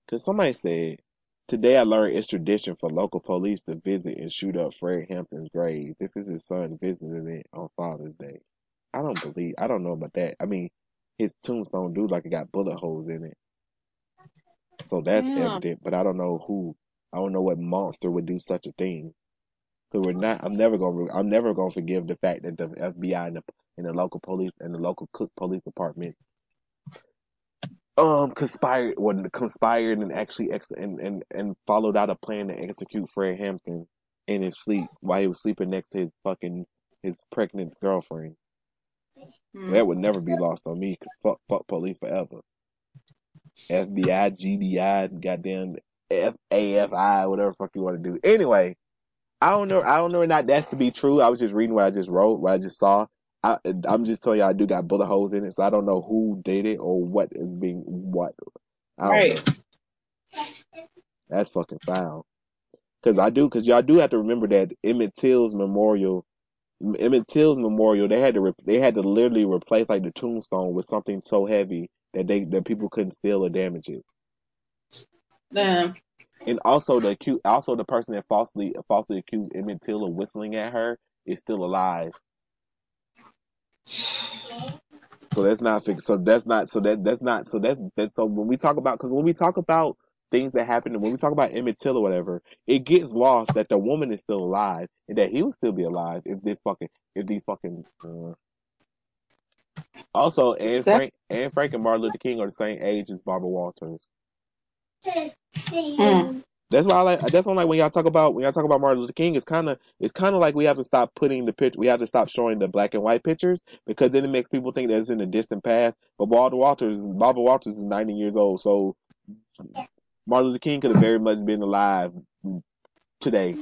Cause somebody said today I learned it's tradition for local police to visit and shoot up Fred Hampton's grave. This is his son visiting it on Father's Day. I don't believe. I don't know about that. I mean, his tombstone do like it got bullet holes in it, so that's Yeah. evident. But I don't know who. I don't know what monster would do such a thing. So we're not. I'm never gonna. I'm never gonna forgive the fact that the FBI and the, and the local police and the local Cook Police Department um conspired when conspired and actually ex- and, and and followed out a plan to execute Fred Hampton in his sleep while he was sleeping next to his fucking his pregnant girlfriend. So that would never be lost on me because fuck fuck police forever. FBI, GBI, goddamn F AFI, whatever the fuck you want to do. Anyway, I don't know. I don't know or not that's to be true. I was just reading what I just wrote, what I just saw. I, I'm just telling you, I do got bullet holes in it, so I don't know who did it or what is being what. I Right. know. That's fucking foul. Because I do, because y'all do have to remember that Emmett Till's memorial, Emmett Till's memorial, they had to they had to literally replace like the tombstone with something so heavy that they that people couldn't steal or damage it. Damn. And also the also the person that falsely falsely accused Emmett Till of whistling at her is still alive. So that's not. So that's not. So that that's not. So that's that's. So when we talk about, because when we talk about things that happened, when we talk about Emmett Till or whatever, it gets lost that the woman is still alive and that he would still be alive if this fucking if these fucking. Uh... Also, Anne Frank, Anne Frank and Martin Luther King are the same age as Barbara Walters. Mm. That's why I like. That's why I like when y'all talk about when y'all talk about Martin Luther King. It's kind of it's kind of like we have to stop putting the picture. We have to stop showing the black and white pictures because then it makes people think that it's in the distant past. But Barbara Walters, Barbara Walters is ninety years old, so Martin Luther King could have very much been alive today.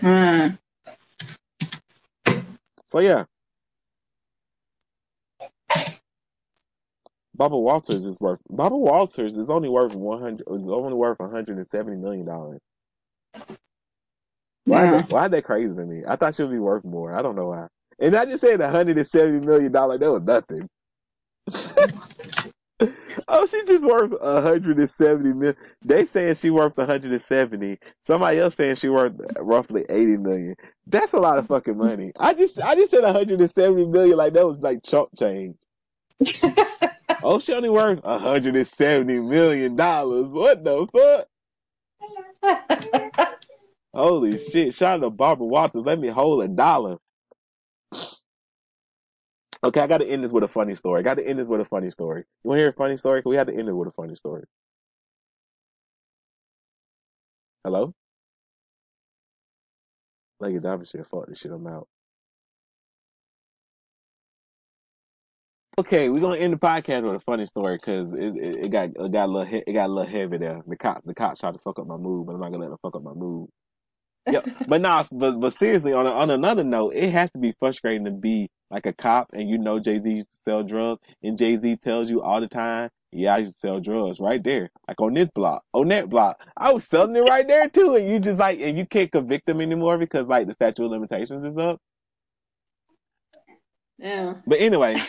Mm. So yeah, Barbara Walters is worth. Barbara Walters is only worth one hundred. Is only worth one hundred and seventy million dollars. Why? Yeah. Why that crazy to me? I thought she would be worth more. I don't know why. And I just said one hundred and seventy million dollars. That was nothing. oh, she just worth one hundred and seventy million. They saying she worth one hundred and seventy. Somebody else saying she worth roughly eighty million. That's a lot of fucking money. I just I just said one hundred and seventy million like that was like chump change. oh, she only worth hundred and seventy million dollars. What the fuck? Holy shit! Shout out to Barbara Walters. Let me hold a dollar. Okay, I got to end this with a funny story. I got to end this with a funny story. You want to hear a funny story? We have to end it with a funny story. Hello? Like Diamond shit, fuck this shit, I'm out. Okay, we're gonna end the podcast with a funny story because it, it, it got it got a little he- it got a little heavy there. The cop the cop tried to fuck up my mood, but I'm not gonna let them fuck up my mood. Yeah, but nah, but but seriously, on a, on another note, it has to be frustrating to be like a cop and you know Jay Z used to sell drugs, and Jay Z tells you all the time, "Yeah, I used to sell drugs right there, like on this block, on that block. I was selling it right there too." And you just like, and you can't convict them anymore because like the statute of limitations is up. Yeah. But anyway,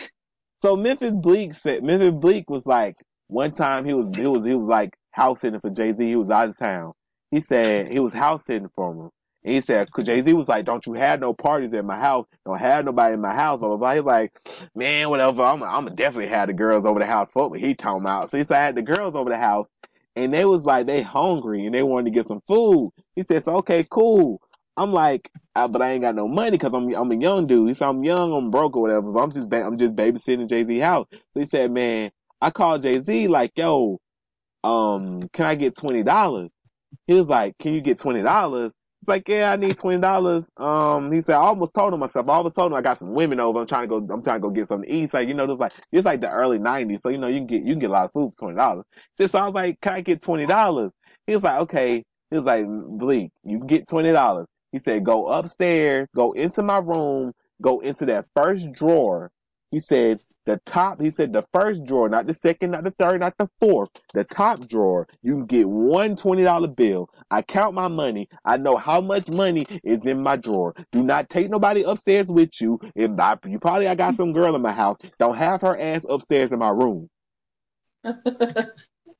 so Memphis Bleek said Memphis Bleek was like one time he was he was he was like house sitting for Jay Z. He was out of town. He said he was house sitting for him. And he said, cause Jay Z was like, "Don't you have no parties at my house? Don't have nobody in my house." Blah blah blah. He's like, "Man, whatever. I'm I'm definitely have the girls over the house for me." He talking about. So he said, "I had the girls over the house, and they was like they hungry and they wanted to get some food." He said, "So okay, cool." I'm like, uh, but I ain't got no money because I'm I'm a young dude. Said I'm young, I'm broke or whatever. But I'm just ba- I'm just babysitting Jay Z house. So he said, man, I called Jay Z like, yo, um, can I get twenty dollars? He was like, can you get twenty dollars? It's like, yeah, I need twenty dollars. Um, he said, I almost told him myself. I almost told him I got some women over. I'm trying to go. I'm trying to go get something to eat. He's like, you know, this like it's like the early '90s, so you know you can get you can get a lot of food for twenty dollars. So I was like, can I get twenty dollars? He was like, okay. He was like, Bleek, you can get twenty dollars. He said, go upstairs, go into my room, go into that first drawer. He said, the top, he said, the first drawer, not the second, not the third, not the fourth, the top drawer, you can get one $20 bill. I count my money. I know how much money is in my drawer. Do not take nobody upstairs with you. If I, you probably, I got some girl in my house. Don't have her ass upstairs in my room.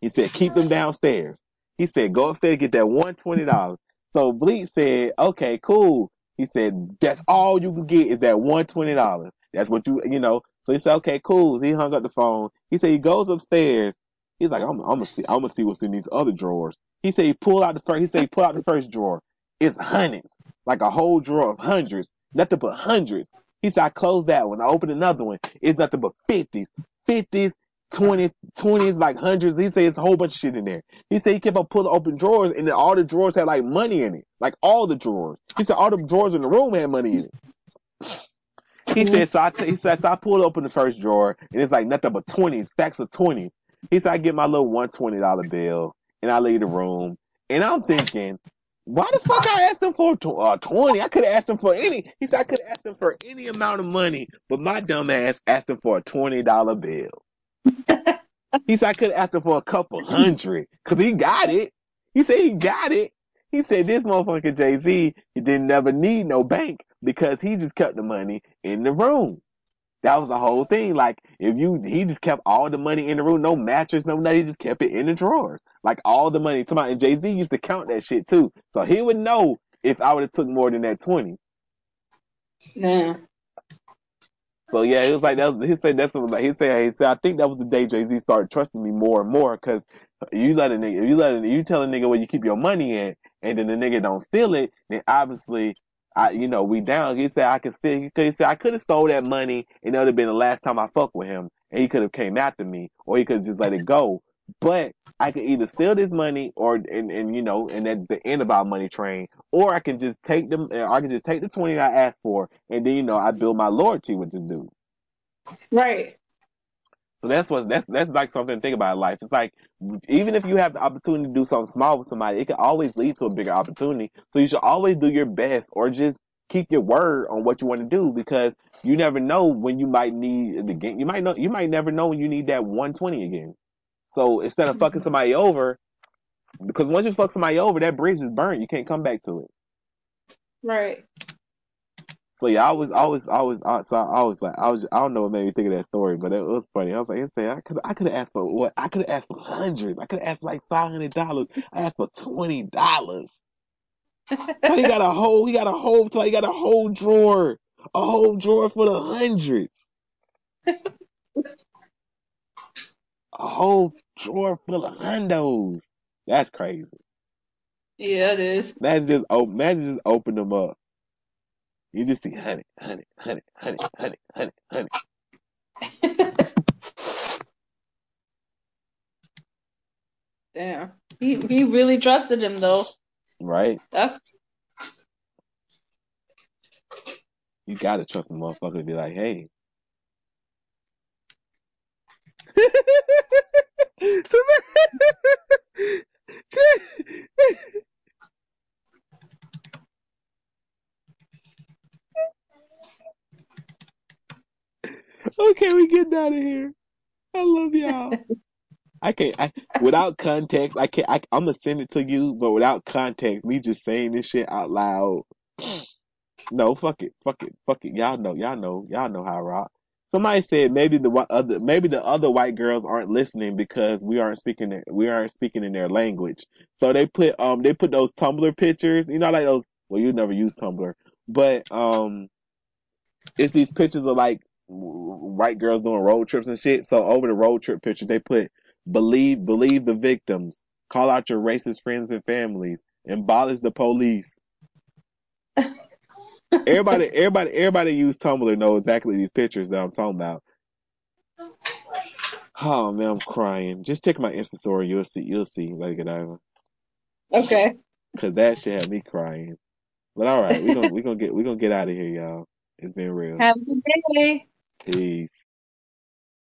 He said, keep them downstairs. He said, go upstairs, get that one twenty dollars. So Bleek said, okay, cool. He said, that's all you can get is that one twenty dollars. That's what you, you know. So he said, okay, cool. So he hung up the phone. He said he goes upstairs. He's like, I'm, I'm gonna see, I'm gonna see what's in these other drawers. He said he pulled out the first. He said he pulled out the first drawer. It's hundreds, like a whole drawer of hundreds, nothing but hundreds. He said I closed that one. I opened another one. It's nothing but fifties, fifties, 20, 20s, like hundreds. He said it's a whole bunch of shit in there. He said he kept on pulling open drawers and then all the drawers had like money in it. Like all the drawers. He said all the drawers in the room had money in it. He said, so I, t- he said, so I pulled open the first drawer and it's like nothing but 20s, stacks of 20s. He said, I get my little $120 bill and I leave the room and I'm thinking, why the fuck I asked him for uh, 20? I could have asked him for any, he said I could have asked him for any amount of money, but my dumb ass asked him for a $20 bill. He said I could ask him for a couple hundred cause he got it. He said he got it. He said this motherfucker Jay-Z, he didn't never need no bank because he just kept the money in the room. That was the whole thing. Like if you, he just kept all the money in the room, no mattress, no nothing. He just kept it in the drawers. Like all the money. Somebody and Jay Z used to count that shit too, so he would know if I would have took more than that twenty. Nah. So yeah, it was like that. Was, he said that's what, like he said. He said I think that was the day Jay Z started trusting me more and more because you let a nigga, you let a, you tell a nigga where you keep your money in, and then the nigga don't steal it, then obviously. I, you know, we down. He said I could still. He said I could have stole that money, and it would have been the last time I fucked with him, and he could have came after me, or he could have just let it go. But I can either steal this money, or and and you know, and at the end of our money train, or I can just take them. Or I can just take the twenty I asked for, and then you know, I build my loyalty with this dude. Right. So that's what that's that's like something to think about in life. It's like even if you have the opportunity to do something small with somebody, it can always lead to a bigger opportunity. So you should always do your best or just keep your word on what you want to do because you never know when you might need the game. You might know you might never know when you need that 120 again. So instead of fucking somebody over, because once you fuck somebody over, that bridge is burned. You can't come back to it. Right. So yeah, I was always, always, I, so I was like, I was, I don't know what made me think of that story, but it was funny. I was like, I could, I could have asked for what? I could have asked for hundreds. I could have asked like five hundred dollars. I asked for twenty dollars. He got a whole, he got a whole, he got a whole drawer, a whole drawer full of hundreds. A whole drawer full of hundos. That's crazy. Yeah, it is. Man just, oh, man just open them up. You just see honey, honey, honey, honey, honey, honey, honey. Damn. He he really trusted him though. Right? That's You gotta trust the motherfucker to be like, hey. okay, we getting out of here. I love y'all. I can't. I without context. I can't. I, I'm gonna send it to you, but without context, me just saying this shit out loud. No, fuck it, fuck it, fuck it. Y'all know, y'all know, y'all know how I rock. Somebody said maybe the other, maybe the other white girls aren't listening because we aren't speaking, we aren't speaking in their language. So they put, um, they put those Tumblr pictures. You know, like those. Well, you never use Tumblr, but um, it's these pictures of like white girls doing road trips and shit. So over the road trip picture, they put believe, believe the victims, call out your racist friends and families, abolish the police. Everybody, everybody, everybody use Tumblr know exactly these pictures that I'm talking about. Oh man, I'm crying. Just check my Insta story. You'll see. You'll see, Lady Godiva. okay. Cause that shit had me crying. But all right, we gonna we gonna get we gonna get out of here, y'all. It's been real. Have a good day. Peace.